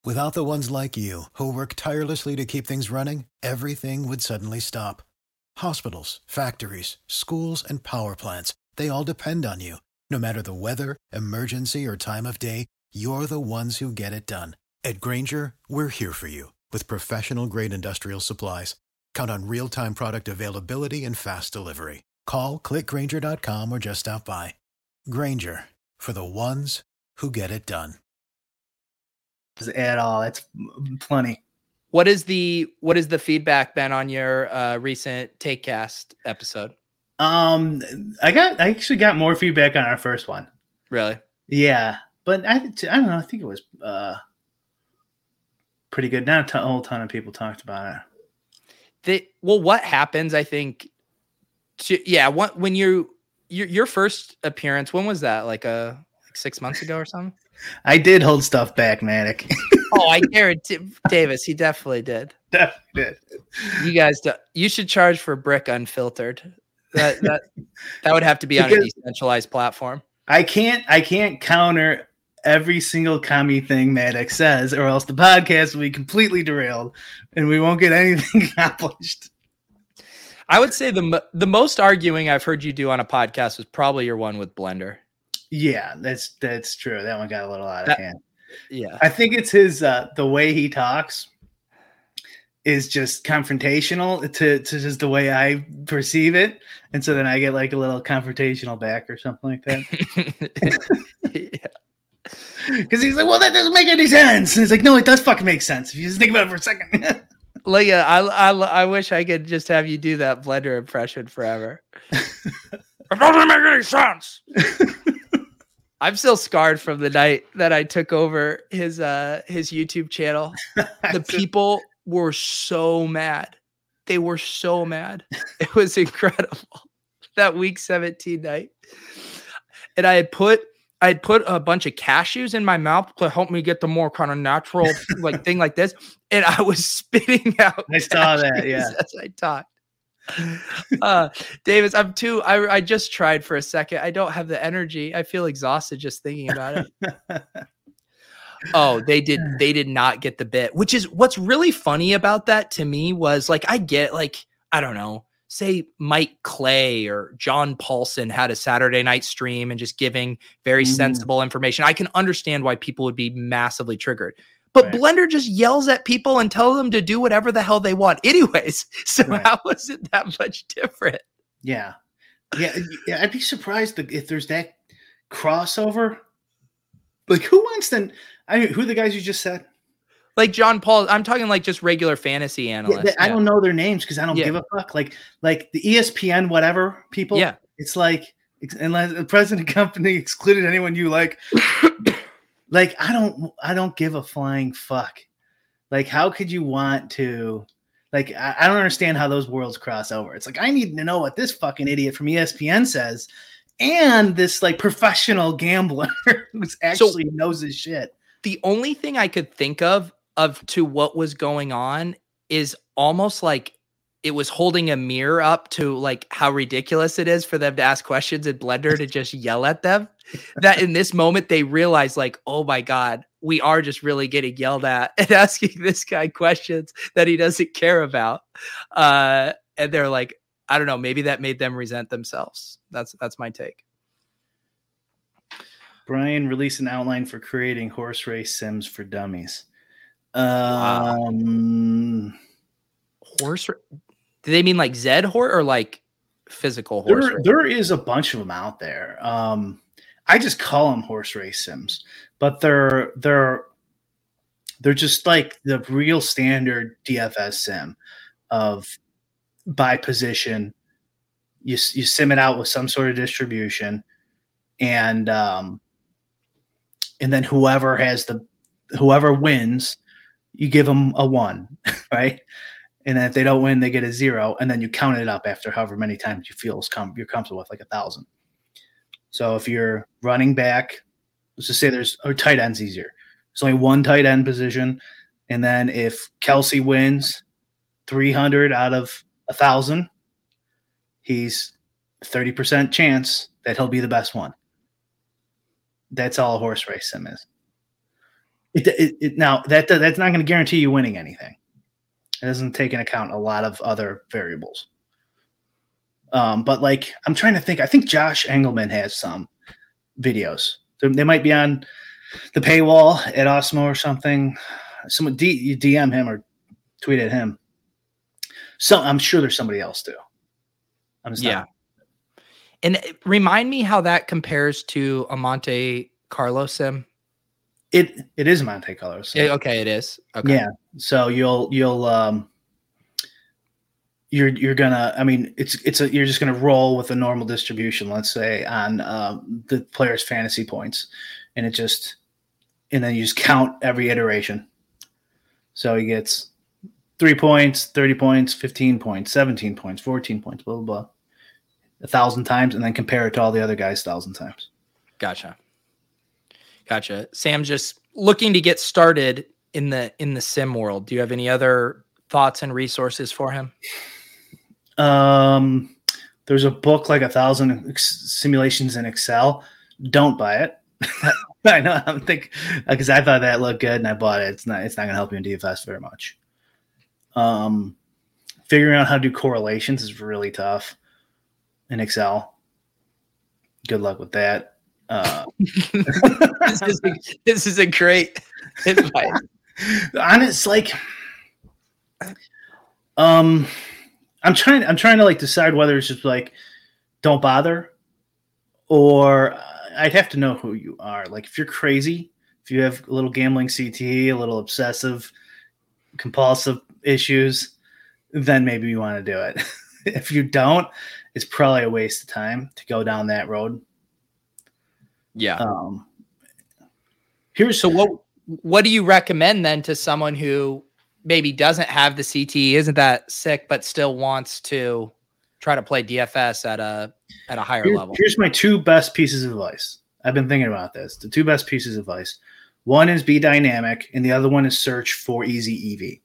Without the ones like you who work tirelessly to keep things running, everything would suddenly stop. Hospitals, factories, schools, and power plants—they all depend on you. No matter the weather, emergency, or time of day, you're the ones who get it done. At Grainger, we're here for you with professional grade industrial supplies. Count on real time product availability and fast delivery. Call clickgrainger.com or just stop by. Grainger for the ones who get it done. At all, that's plenty. What is the what is the feedback been on your uh, recent Takecast episode? Um, I got I actually got more feedback on our first one. Really? Yeah, but I I don't know. I think it was uh pretty good. Not a ton, whole ton of people talked about it. The well, what happens? I think. Yeah, what when you your your first appearance? When was that? Like a uh, like six months ago or something? I did hold stuff back, Matic. oh, I guarantee Davis. He definitely did. Definitely did. You guys, do, you should charge for brick unfiltered. That that that would have to be on a decentralized platform. I can't I can't counter every single commie thing Maddox says, or else the podcast will be completely derailed and we won't get anything accomplished. I would say the the most arguing I've heard you do on a podcast was probably your one with Blender. Yeah, that's that's true. That one got a little out of that, hand. Yeah, I think it's his uh, the way he talks is just confrontational to, to just the way I perceive it. And so then I get like a little confrontational back or something like that. Yeah. Because he's like, well, that doesn't make any sense. And it's like, no, it does fucking make sense if you just think about it for a second. Leah, I, I, I wish I could just have you do that Blender impression forever. it doesn't make any sense. I'm still scarred from the night that I took over his uh his YouTube channel. The people were so mad. They were so mad. It was incredible. that week 17 night. And I had put I had put a bunch of cashews in my mouth to help me get the more kind of natural like thing like this. And I was spitting out. I saw that, yeah. As I talked. uh Davis, I'm too I I just tried for a second. I don't have the energy. I feel exhausted just thinking about it. oh, they did they did not get the bit, which is what's really funny about that to me was like I get like I don't know, say Mike Clay or John Paulson had a Saturday night stream and just giving very mm-hmm. sensible information. I can understand why people would be massively triggered. But right. Blender just yells at people and tell them to do whatever the hell they want, anyways. So right. how was it that much different? Yeah, yeah, yeah. I'd be surprised if there's that crossover. Like, who wants to? I mean, who are the guys you just said? Like John Paul. I'm talking like just regular fantasy analysts. Yeah, I don't know their names because I don't yeah. give a fuck. Like like the ESPN whatever people. Yeah, it's like unless the president of company excluded anyone you like. like I don't I don't give a flying fuck. Like how could you want to? Like I, I don't understand how those worlds cross over. It's like I need to know what this fucking idiot from ESPN says and this like professional gambler who actually so, knows his shit. The only thing I could think of of to what was going on is almost like it was holding a mirror up to like how ridiculous it is for them to ask questions in Blender to just yell at them. That in this moment they realize like, oh my god, we are just really getting yelled at and asking this guy questions that he doesn't care about. Uh, and they're like, I don't know, maybe that made them resent themselves. That's that's my take. Brian released an outline for creating horse race sims for dummies. Um, wow. horse. Do they mean like Zed horse or like physical horse? There, there is a bunch of them out there. Um, I just call them horse race sims, but they're they're they're just like the real standard DFS sim of by position. You you sim it out with some sort of distribution, and um, and then whoever has the whoever wins you give them a one, right? And if they don't win, they get a zero, and then you count it up after however many times you feel com- you're comfortable with, like a thousand. So if you're running back, let's just say there's a tight end's easier. There's only one tight end position, and then if Kelce wins 300 out of a thousand, he's 30% chance that he'll be the best one. That's all a horse race sim is. It, it, it, now that that's not going to guarantee you winning anything. It doesn't take into account a lot of other variables. Um, but like I'm trying to think. I think Josh Engelman has some videos. They, they might be on the paywall at Awesemo or something. Someone D, DM him or tweet at him. So I'm sure there's somebody else too. I'm just yeah. Not. And remind me how that compares to a Monte Carlo sim. It it is Monte Carlo. So. okay, it is. Okay. Yeah. So you'll you'll um you're you're gonna I mean it's it's a you're just gonna roll with a normal distribution, let's say, on um, the player's fantasy points. And it just and then you just count every iteration. So he gets three points, 30 points, 15 points, 17 points, 14 points, blah blah blah. A thousand times and then compare it to all the other guys a thousand times. Gotcha. Gotcha. Sam, just looking to get started in the in the sim world. Do you have any other thoughts and resources for him? Um, there's a book like a thousand simulations in Excel. Don't buy it. I know. I'm think because I thought that looked good and I bought it. It's not. It's not going to help you in DFS very much. Um, figuring out how to do correlations is really tough in Excel. Good luck with that. Uh, this, is a, this is a great advice. Honest, like, um, I'm trying. I'm trying to like decide whether it's just like, don't bother, or I'd have to know who you are. Like, if you're crazy, if you have a little gambling CTE, a little obsessive, compulsive issues, then maybe you want to do it. if you don't, it's probably a waste of time to go down that road. Yeah. Um, here's so what what do you recommend then to someone who maybe doesn't have the CTE, isn't that sick, but still wants to try to play DFS at a at a higher Here- level. Here's my two best pieces of advice. I've been thinking about this. The two best pieces of advice. One is be dynamic, and the other one is search for easy EV.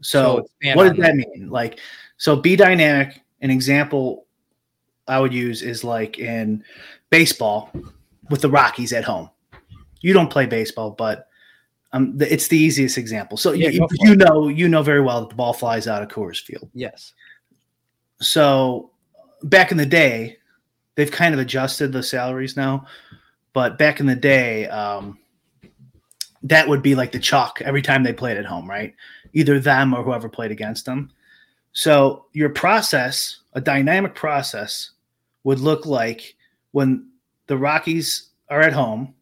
So, expand what on does that mean? Like, so be dynamic. An example I would use is like in baseball with the Rockies at home. You don't play baseball, but um, the, it's the easiest example. So Yeah, you, you know you know very well that the ball flies out of Coors Field. Yes. So back in the day, they've kind of adjusted the salaries now, but back in the day, um, that would be like the chalk every time they played at home, right? Either them or whoever played against them. So your process, a dynamic process, would look like when the Rockies are at home.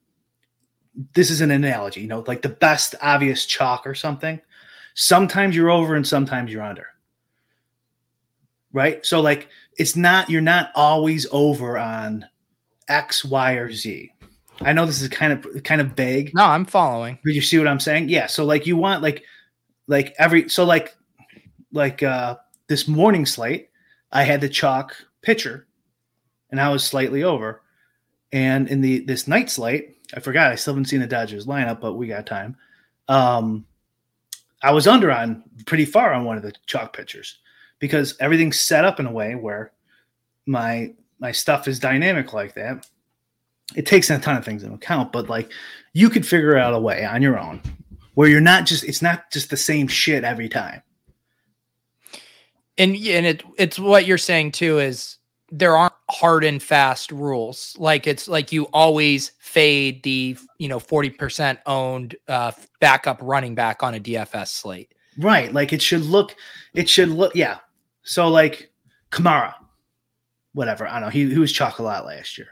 This is an analogy, you know, like the best obvious chalk or something. Sometimes you're over and sometimes you're under right? So like it's not you're not always over on X, Y, or Z. I know this is kind of kind of vague, No, I'm following. but you see what I'm saying? Yeah. So like you want like like every so like like uh this morning slate, I had the chalk pitcher and I was slightly over. And in the this night slate, I forgot I still haven't seen the Dodgers lineup, but we got time. Um I was under on pretty far on one of the chalk pitchers because everything's set up in a way where my my stuff is dynamic like that. It takes a ton of things into account, but like you could figure out a way on your own where you're not just it's not just the same shit every time. And and it it's what you're saying too is there aren't hard and fast rules. Like it's like you always fade the you know 40% owned uh backup running back on a DFS slate. Right. Like it should look it should look yeah. So like Kamara, whatever. I don't know. He, he was lot last year.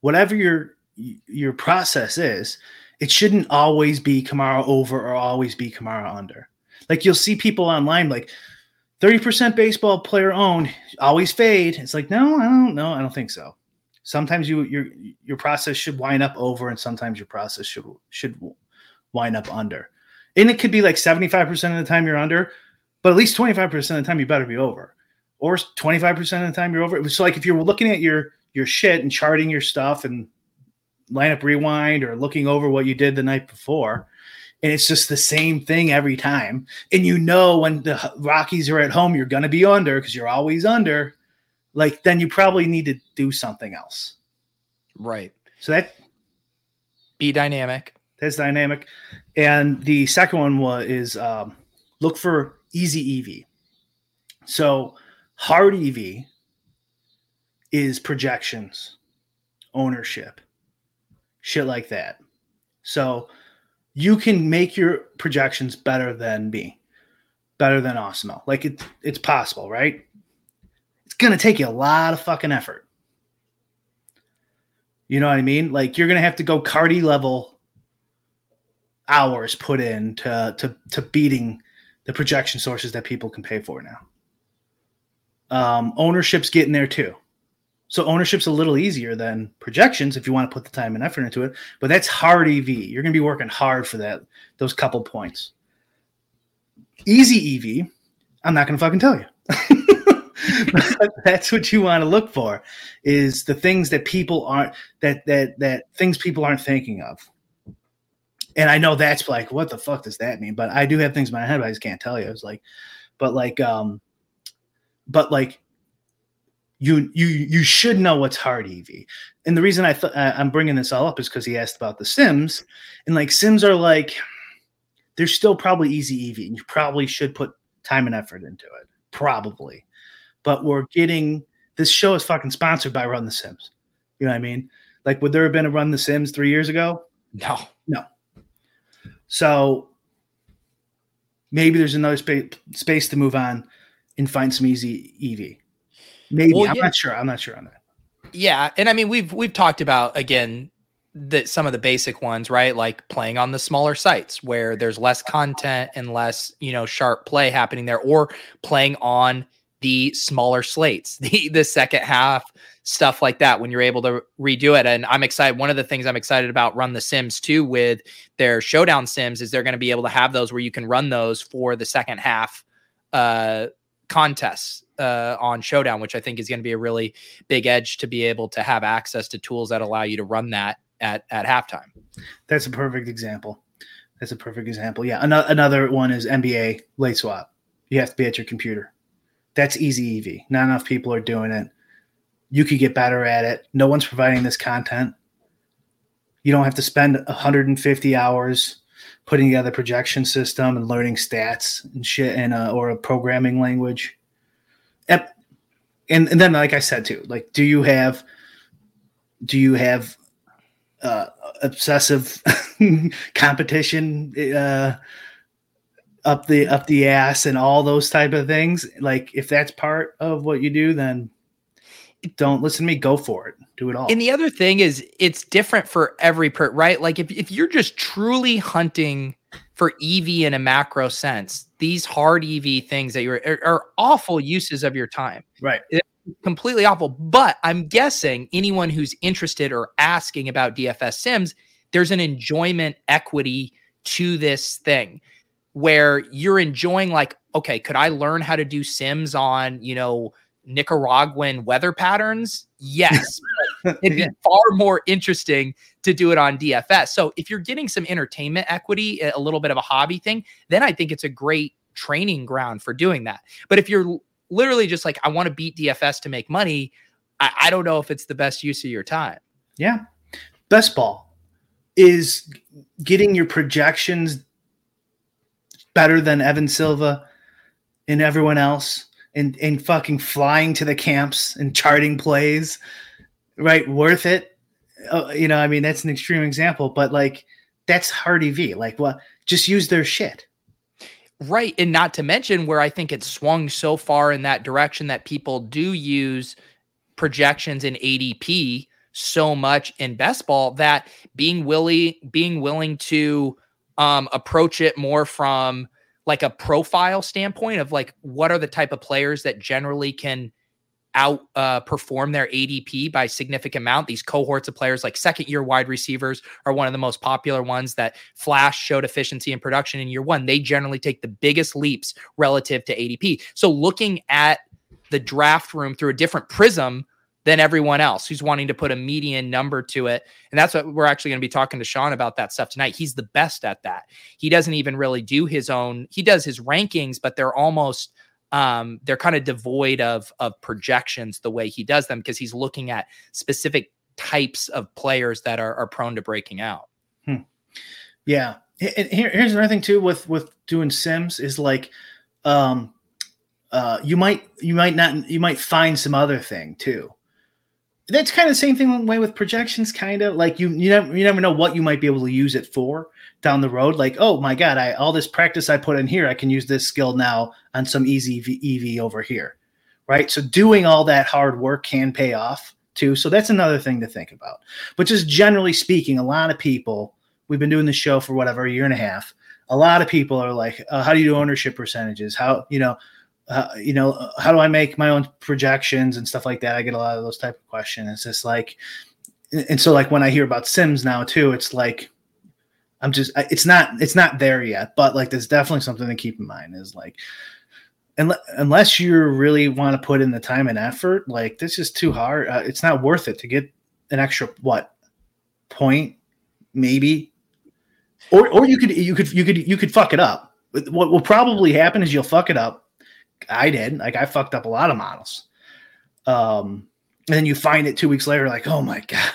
Whatever your your process is, it shouldn't always be Kamara over or always be Kamara under. Like you'll see people online like 30% baseball player owned, always fade. It's like, no, I don't know. I don't think so. Sometimes you your your process should wind up over and sometimes your process should should wind up under. And it could be like 75% of the time you're under, but at least 25% of the time you better be over. Or 25% of the time you're over. So like if you're looking at your your shit and charting your stuff and lineup rewind or looking over what you did the night before, and it's just the same thing every time. And you know when the Rockies are at home, you're gonna be under because you're always under. Like then you probably need to do something else. Right. So that Be dynamic. that's dynamic. And the second one was is um, look for easy EV. So hard EV is projections, ownership, shit like that. So you can make your projections better than me, better than Awesemo. Like it, it's possible, right? It's gonna take you a lot of fucking effort. You know what I mean? Like you're gonna have to go Cardi level hours put in to to to beating the projection sources that people can pay for now. Um, ownership's getting there too. So ownership's a little easier than projections if you want to put the time and effort into it, but that's hard EV. You're going to be working hard for that those couple points. Easy EV, I'm not going to fucking tell you. that's what you want to look for is the things that people aren't that that that things people aren't thinking of. And I know that's like, what the fuck does that mean? But I do have things in my head, I just can't tell you. It's like, but like, um, but like, you you you should know what's hard EV. And the reason I th- uh, I'm bringing this all up is because he asked about the Sims, and like Sims are like, they're still probably easy EV, and you probably should put time and effort into it, probably. But we're getting this show is fucking sponsored by Run the Sims. You know what I mean? Like, would there have been a Run the Sims three years ago? No. No. So maybe there's another space space to move on and find some easy EV. Maybe Well, I'm yeah. not sure. I'm not sure on that. Yeah, and I mean we've we've talked about again that some of the basic ones, right? Like playing on the smaller sites where there's less content and less, you know, sharp play happening there or playing on the smaller slates. The the second half stuff like that when you're able to redo it. And I'm excited. One of the things I'm excited about Run the Sims too with their showdown sims is they're going to be able to have those where you can run those for the second half uh, contests uh, on Showdown, which I think is going to be a really big edge to be able to have access to tools that allow you to run that at at halftime. That's a perfect example. That's a perfect example. Yeah. Another another one is NBA late swap. You have to be at your computer. That's easy EV. Not enough people are doing it. You could get better at it. No one's providing this content. You don't have to spend 150 hours putting together projection system and learning stats and shit in a, or a programming language. And, and then like I said too, like do you have do you have uh, obsessive competition uh, up the up the ass and all those type of things? Like if that's part of what you do, then don't listen to me. Go for it. Do it all. And the other thing is, it's different for every per right. Like if if you're just truly hunting for EV in a macro sense, these hard EV things that you're are, are awful uses of your time. Right. It's completely awful. But I'm guessing anyone who's interested or asking about DFS Sims, there's an enjoyment equity to this thing where you're enjoying like, okay, could I learn how to do Sims on, you know, Nicaraguan weather patterns? Yes. It'd be far more interesting to do it on DFS. So if you're getting some entertainment equity, a little bit of a hobby thing, then I think it's a great training ground for doing that. But if you're literally just like, I want to beat DFS to make money, I, I don't know if it's the best use of your time. Yeah. Best ball is getting your projections better than Evan Silva and everyone else and and fucking flying to the camps and charting plays, right? Worth it. Uh, you know, I mean, that's an extreme example, but like that's hard EV Like. Well, just use their shit. Right. And not to mention where I think it's swung so far in that direction that people do use projections in ADP so much in best ball that being willing being willing to um approach it more from like a profile standpoint of like what are the type of players that generally can out uh, their ADP by significant amount. These cohorts of players, like second year wide receivers, are one of the most popular ones that flash showed efficiency in production in year one. They generally take the biggest leaps relative to ADP. So looking at the draft room through a different prism than everyone else who's wanting to put a median number to it. And that's what we're actually going to be talking to Sean about that stuff tonight. He's the best at that. He doesn't even really do his own, he does his rankings, but they're almost um, they're kind of devoid of of projections the way he does them because he's looking at specific types of players that are, are prone to breaking out. Hmm. Yeah. Here, here's another thing too with with doing sims is like um uh you might you might not you might find some other thing too that's kind of the same thing way with projections kind of like you you never you never know what you might be able to use it for down the road like oh my god i all this practice i put in here i can use this skill now on some easy ev over here right so doing all that hard work can pay off too so that's another thing to think about but just generally speaking a lot of people we've been doing the show for whatever a year and a half a lot of people are like uh, how do you do ownership percentages how you know uh, you know, how do I make my own projections and stuff like that? I get a lot of those type of questions. It's just like, and so like when I hear about Sims now too, it's like, I'm just, it's not, it's not there yet, but like, there's definitely something to keep in mind is like, unless you really want to put in the time and effort, like this is too hard. Uh, it's not worth it to get an extra what point, maybe, or or you could you could you could you could fuck it up. What will probably happen is you'll fuck it up I did. Like I fucked up a lot of models. Um, and then you find it two weeks later, like, oh my god,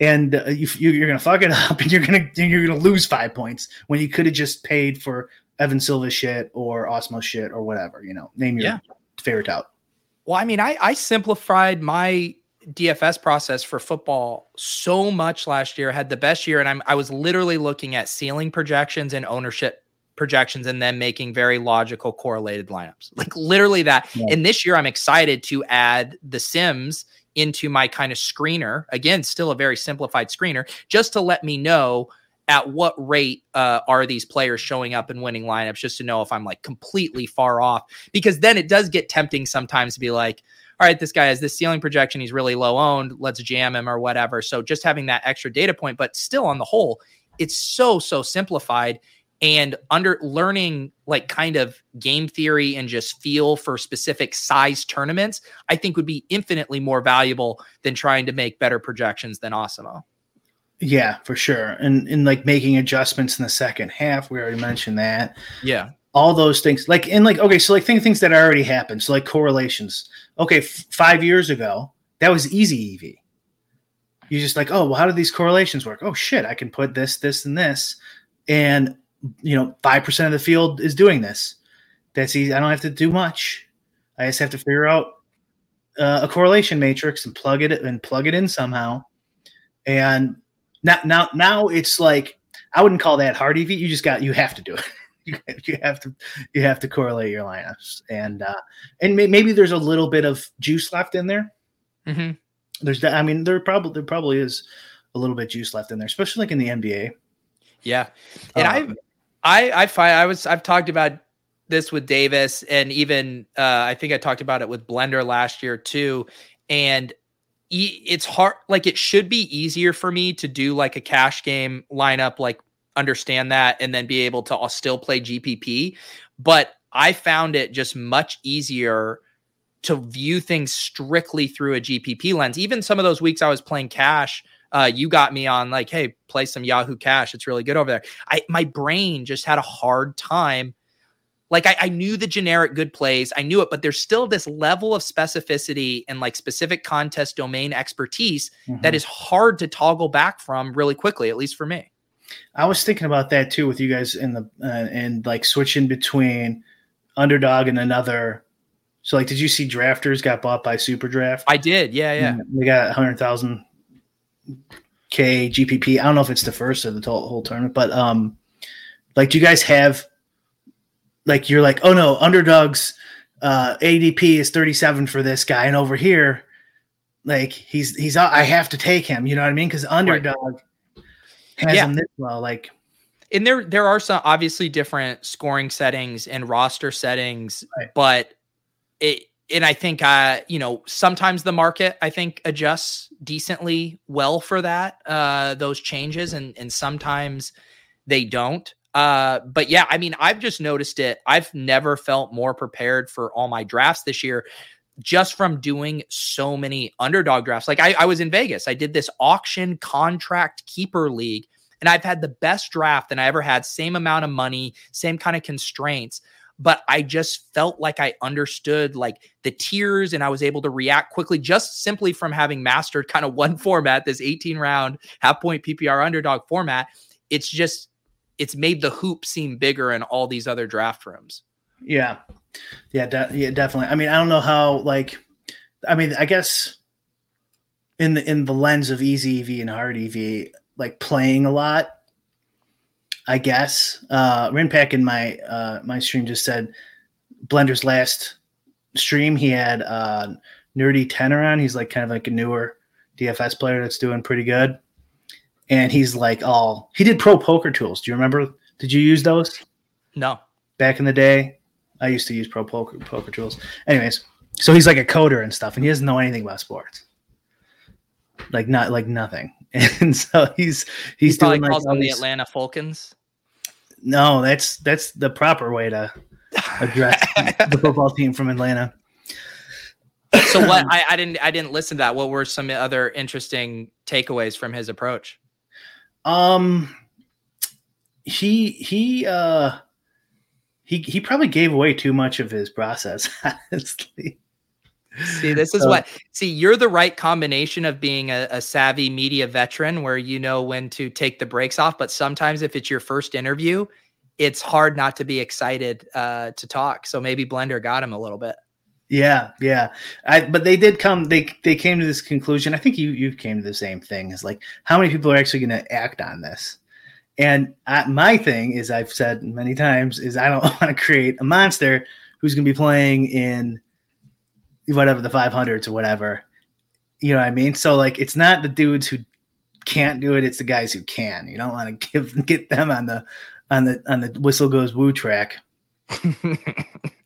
and uh, you, you, are gonna fuck it up, and you're gonna you're gonna lose five points when you could have just paid for Evan Silva shit or Awesemo shit or whatever. You know, name your yeah. favorite out. Well, I mean, I I simplified my DFS process for football so much last year. had the best year, and I'm I was literally looking at ceiling projections and ownership projections and then making very logical correlated lineups. Like literally that. Yeah. And this year I'm excited to add the Sims into my kind of screener. Again, still a very simplified screener, just to let me know at what rate uh, are these players showing up and winning lineups, just to know if I'm like completely far off. Because then it does get tempting sometimes to be like, all right, this guy has this ceiling projection. He's really low owned. Let's jam him or whatever. So just having that extra data point, but still on the whole, it's so, so simplified and under learning like kind of game theory and just feel for specific size tournaments, I think would be infinitely more valuable than trying to make better projections than Awesemo. Yeah, for sure. And and like making adjustments in the second half. We already mentioned that. Yeah. All those things. Like and like okay, so like think things that already happened. So like correlations. Okay, f- five years ago, that was easy EV. You just like, oh well, how do these correlations work? Oh shit, I can put this, this, and this. And you know, five percent of the field is doing this. That's easy. I don't have to do much. I just have to figure out uh, a correlation matrix and plug it and plug it in somehow. And now, now, now it's like I wouldn't call that hard EV. You just got you have to do it. you, you have to you have to correlate your lineups, and uh, and may, maybe there's a little bit of juice left in there. Mm-hmm. There's, that I mean, there probably there probably is a little bit juice left in there, especially like in the NBA. Yeah, and Um, I I I find I was I've talked about this with Davis and even uh, I think I talked about it with Blender last year too. And e- it's hard like it should be easier for me to do like a cash game lineup like understand that and then be able to uh, still play GPP but I found it just much easier to view things strictly through a GPP lens. Even some of those weeks I was playing cash uh, you got me on like hey play some Yahoo Cash it's really good over there. I my brain just had a hard time like I, I knew the generic good plays i knew it but there's still this level of specificity and like specific contest domain expertise that Mhm. is hard to toggle back from really quickly at least for me I was thinking about that too with you guys in the uh, and like switching between underdog and another. So like, did you see drafters got bought by Super Draft? i did yeah yeah And They got hundred thousand k GPP. I don't know if it's the first or the whole tournament, but um, like, do you guys have like you're like, oh no, underdogs uh ADP is thirty seven for this guy, and over here, like he's he's I have to take him. You know what I mean? Because underdog has Yeah. him this well. Like, and there there are some obviously different scoring settings and roster settings Right. but it and i think uh you know sometimes the market i think adjusts decently well for that uh those changes and and sometimes they don't uh but yeah i mean i've just noticed it i've never felt more prepared for all my drafts this year just from doing so many underdog drafts like i, I was in vegas i did this auction contract keeper league and I've had the best draft than I ever had, same amount of money, same kind of constraints. But I just felt like I understood like the tiers and I was able to react quickly just simply from having mastered kind of one format, this 18 round half point PPR underdog format. It's just, it's made the hoop seem bigger in all these other draft rooms. Yeah, yeah, de- yeah, definitely. I mean, I don't know how. Like, I mean, I guess in the in the lens of easy EV and hard EV, like playing a lot. I guess uh, Rinpack in my uh, my stream just said Blender's last stream he had uh, Nerdy Tenor on. He's like kind of like a newer DFS player that's doing pretty good, and he's like all he did pro poker tools. Do you remember? Did you use those? No. back in the day. I used to use pro poker poker tools. Anyways, so he's like a coder and stuff, and he doesn't know anything about sports. Like not like nothing. And so he's he's He doing like calls all them the Atlanta Falcons. No, that's that's the proper way to address the football team from Atlanta. so what I, I didn't I didn't listen to that. What were some other interesting takeaways from his approach? Um he he uh he he probably gave away too much of his process, honestly. See, this is So- what see, you're the right combination of being a, a savvy media veteran where you know when to take the breaks off. But sometimes if it's your first interview, it's hard not to be excited uh, to talk. So maybe Blender got him a little bit. Yeah, yeah. I but they did come they they came to this conclusion. I think you you came to the same thing. Is like how many people are actually going to act on this? And I, my thing is I've said many times is I don't want to create a monster who's going to be playing in whatever the 500s or whatever. You know what I mean? So like it's not the dudes who can't do it, it's the guys who can. You don't want to give get them on the on the on the whistle goes woo track.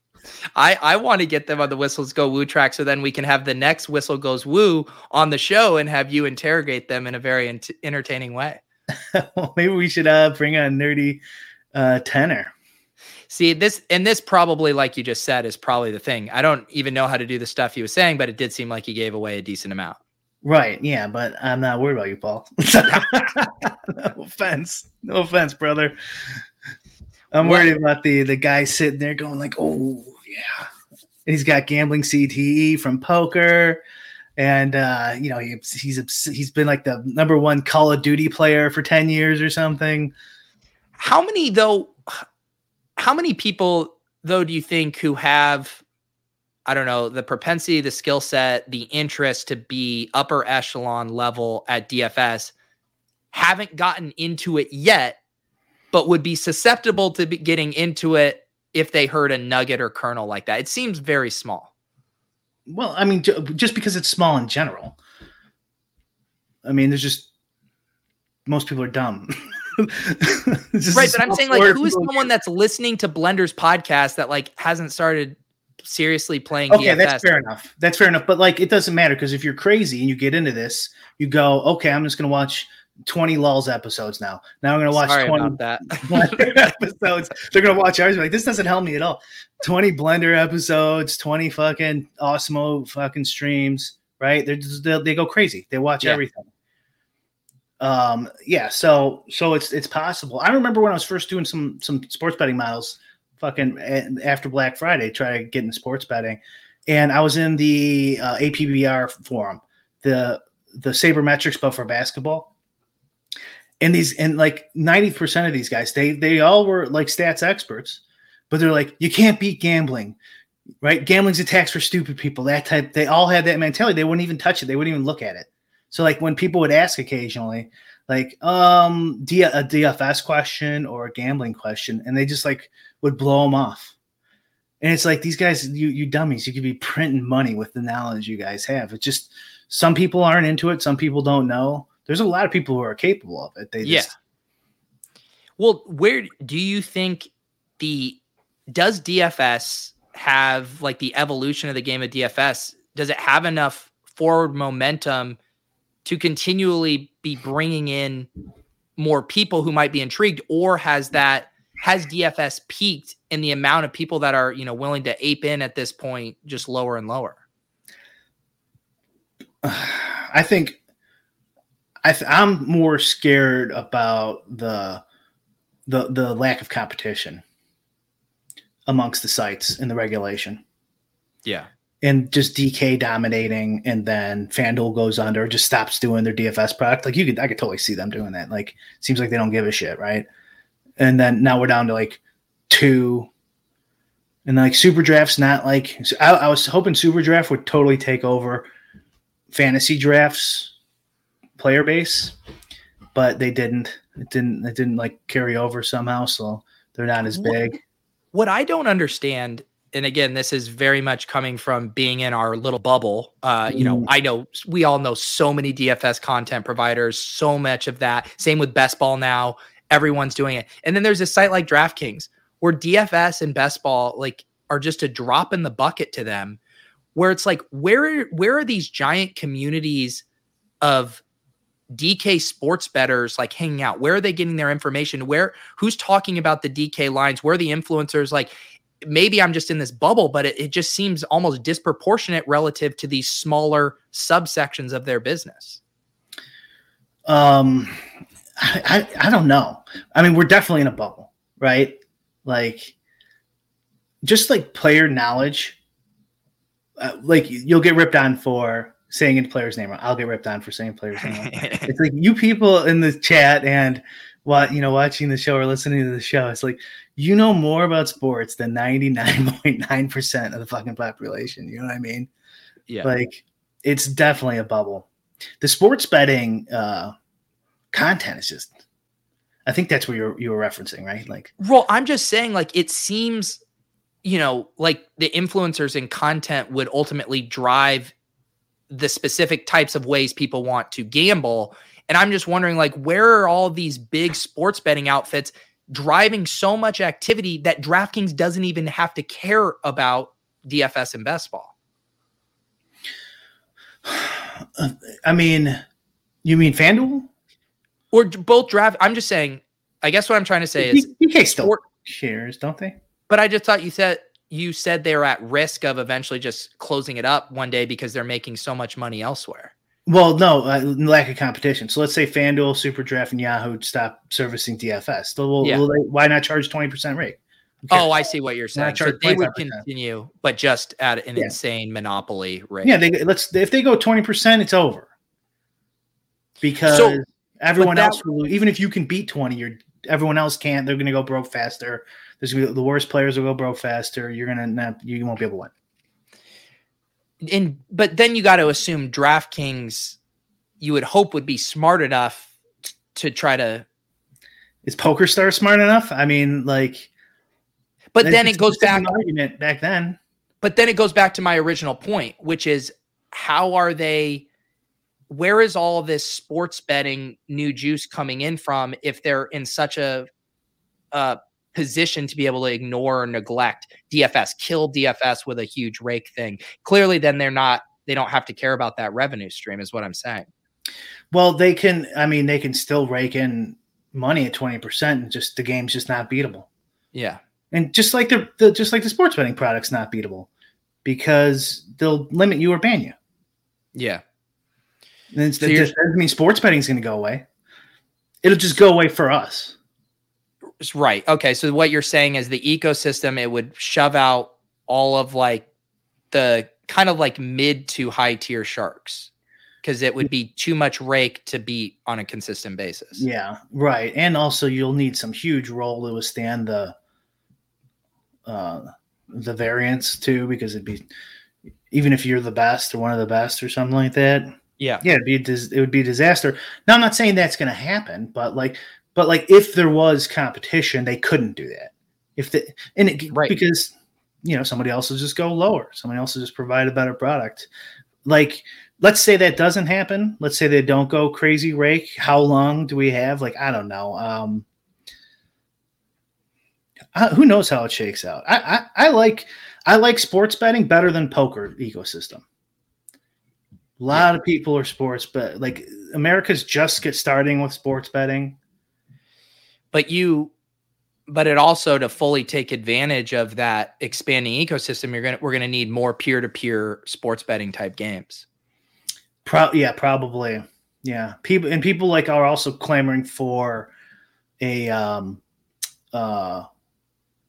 I I want to get them on the whistles go woo track so then we can have the next whistle goes woo on the show and have you interrogate them in a very ent- entertaining way. well, maybe we should uh, bring a nerdy uh, tenor. See this, and this probably, like you just said, is probably the thing. I don't even know how to do the stuff he was saying, but it did seem like he gave away a decent amount. Right. Yeah, but I'm not worried about you, Paul. no offense. No offense, brother. I'm worried about the the guy sitting there going like, "Oh yeah." And He's got gambling CTE from poker, and uh, you know he, he's he's been like the number one Call of Duty player for ten years or something. How many though? How many people though do you think who have I don't know, the propensity, the skill set, the interest to be upper echelon level at DFS haven't gotten into it yet, but would be susceptible to be getting into it if they heard a nugget or kernel like that. It seems very small. Well, I mean, just because it's small in general. I mean, there's just most people are dumb. right, but I'm saying like who is someone that's listening to Blender's podcast that like hasn't started seriously playing okay DFS. that's fair enough that's fair enough but like it doesn't matter because if you're crazy and you get into this you go okay i'm just going to watch 20 lulls episodes now now i'm going to watch Sorry 20 that. episodes they're going to watch ours like this doesn't help me at all 20 blender episodes 20 fucking awesome fucking streams right they're just, they go crazy they watch yeah. everything um yeah so so it's it's possible i remember when i was first doing some some sports betting models fucking after Black Friday, try to get in sports betting. And I was in the uh, APBR forum, the the sabermetrics, but for basketball. And these and like 90% of these guys, they they all were like stats experts, but they're like, you can't beat gambling, right? Gambling's a tax for stupid people. That type, they all had that mentality. They wouldn't even touch it, they wouldn't even look at it. So like when people would ask occasionally, like um D- a DFS question or a gambling question, and they just like would blow them off. And it's like these guys, you you dummies, you could be printing money with the knowledge you guys have. It's just some people aren't into it, some people don't know. There's a lot of people who are capable of it. They just yeah. Well, where do you think the does DFS have like the evolution of the game of DFS? Does it have enough forward momentum to continually be bringing in more people who might be intrigued, or has that has DFS peaked in the amount of people that are, you know, willing to ape in at this point just lower and lower? I think I th- I'm more scared about the the the lack of competition amongst the sites in the regulation. Yeah. And just DK dominating, and then FanDuel goes under, just stops doing their DFS product. Like you could, I could totally see them doing that. Like, seems like they don't give a shit, right? and then now we're down to like two. And like super drafts, not like I, I was hoping super draft would totally take over fantasy drafts player base, but they didn't. It didn't. It didn't like carry over somehow, so they're not as big. What I don't understand and again, this is very much coming from being in our little bubble. Uh, you know, mm. I know we all know so many DFS content providers, so much of that. Same with best ball now everyone's doing it. And then there's a site like DraftKings where DFS and best ball like are just a drop in the bucket to them where it's like where where are these giant communities of DK sports betters like hanging out? Where are they getting their information? Where who's talking about the DK lines? Where are the influencers like maybe I'm just in this bubble, but it, it just seems almost disproportionate relative to these smaller subsections of their business. Um I, I, I don't know. I mean, we're definitely in a bubble, right? Like, just like player knowledge, uh, like you'll get ripped on for saying a player's name. I'll get ripped on for saying player's name. it's like you people in the chat and what you know, watching the show or listening to the show. It's like you know more about sports than ninety nine point nine percent of the fucking population. You know what I mean? Yeah. Like it's definitely a bubble. The sports betting uh, content is just I think that's what you're you were referencing, right? Like Well, I'm just saying like it seems you know, like the influencers and content would ultimately drive the specific types of ways people want to gamble. And I'm just wondering like where are all these big sports betting outfits driving so much activity that DraftKings doesn't even have to care about DFS and best ball. I mean, you mean FanDuel? Or both draft. I'm just saying, I guess what I'm trying to say is DK still shares, don't they? But I just thought you said you said they're at risk of eventually just closing it up one day because they're making so much money elsewhere. Well, no, uh, lack of competition. So let's say FanDuel, SuperDraft, and Yahoo stop servicing DFS. Will, yeah. they, why not charge twenty percent rate? Oh, I see what you're saying. So they would continue, but just at an yeah. insane monopoly rate. Yeah, they let's if they go twenty percent, it's over. Because so, everyone that, else will even if you can beat twenty, you're everyone else can't. They're going to go broke faster. There's gonna be, the worst players will go broke faster. You're gonna not, you won't be able to win. And but then you got to assume DraftKings, you would hope would be smart enough to try to. Is PokerStars smart enough? I mean, like but then it goes back argument back then. But then it goes back to my original point, which is how are they where is all this sports betting new juice coming in from if they're in such a uh, position to be able to ignore or neglect DFS, kill DFS with a huge rake thing? Clearly, then they're not, they don't have to care about that revenue stream, is what I'm saying. Well, they can, I mean, they can still rake in money at 20%, and just the game's just not beatable. Yeah and just like the, the just like the sports betting product's not beatable because they'll limit you or ban you. Yeah. And so doesn't mean sports betting is going to go away. It'll just go away for us. Right. Okay. So what you're saying is the ecosystem, it would shove out all of like the kind of like mid to high tier sharks because it would be too much rake to beat on a consistent basis. Yeah. Right. And also you'll need some huge roll to withstand the uh, the variance too, because it'd be even if you're the best or one of the best or something like that. Yeah, yeah, it'd be it would be a disaster. Now I'm not saying that's going to happen, but like, but like if there was competition, they couldn't do that. If the and it, right. because you know somebody else will just go lower, somebody else will just provide a better product. Like let's say that doesn't happen. Let's say they don't go crazy rake. How long do we have? Like I don't know. Um, who knows how it shakes out. I, I, I like I like sports betting better than poker ecosystem. A lot yeah. of people are sports, but like America's just get starting with sports betting. But you, but it also to fully take advantage of that expanding ecosystem, you're gonna we're gonna need more peer to peer sports betting type games. Pro, yeah, probably, yeah. People and people like are also clamoring for a um uh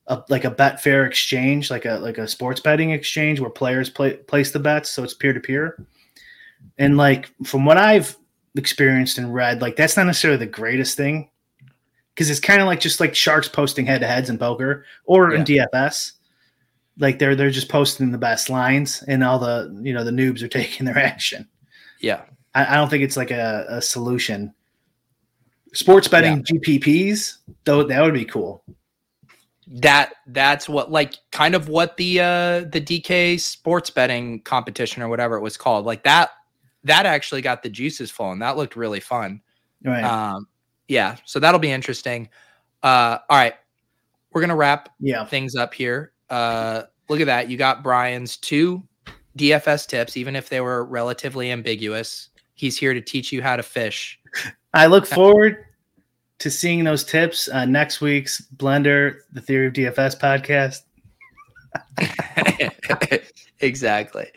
a, like a Betfair exchange, like a like a sports betting exchange where players play, place the bets, so it's peer to peer. And like from what I've experienced and read, like that's not necessarily the greatest thing because it's kind of like just like sharks posting head to heads in poker or yeah. in DFS. Like they're they're just posting the best lines, and all the you know the noobs are taking their action. Yeah, I, I don't think it's like a, a solution. Sports betting yeah. GPPs, though, that would be cool that that's what like kind of what the uh the DK sports betting competition or whatever it was called like that that actually got the juices flowing that looked really fun right um yeah so that'll be interesting. Uh all right. We're gonna wrap yeah. things up here. Uh look at that. You got Brian's two DFS tips even if they were relatively ambiguous. He's here to teach you how to fish. I look forward to seeing those tips uh, next week's Blender, the Theory of DFS podcast. exactly.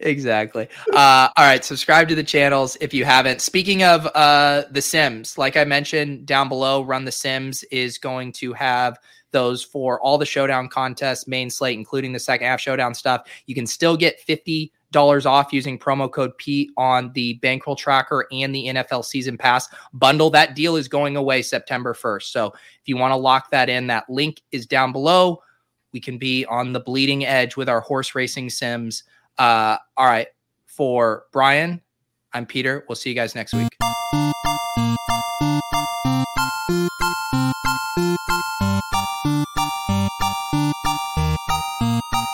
Exactly. Uh, all right. Subscribe to the channels if you haven't. Speaking of uh, The Sims, like I mentioned down below, Run the Sims is going to have those for all the showdown contests, main slate, including the second half showdown stuff. You can still get 50 dollars off using promo code Pete on the bankroll tracker and the NFL season pass bundle. That deal is going away September 1st. So if you want to lock that in, that link is down below. We can be on the bleeding edge with our horse racing sims. Uh, all right. For Brian, I'm Peter. We'll see you guys next week. Thank you.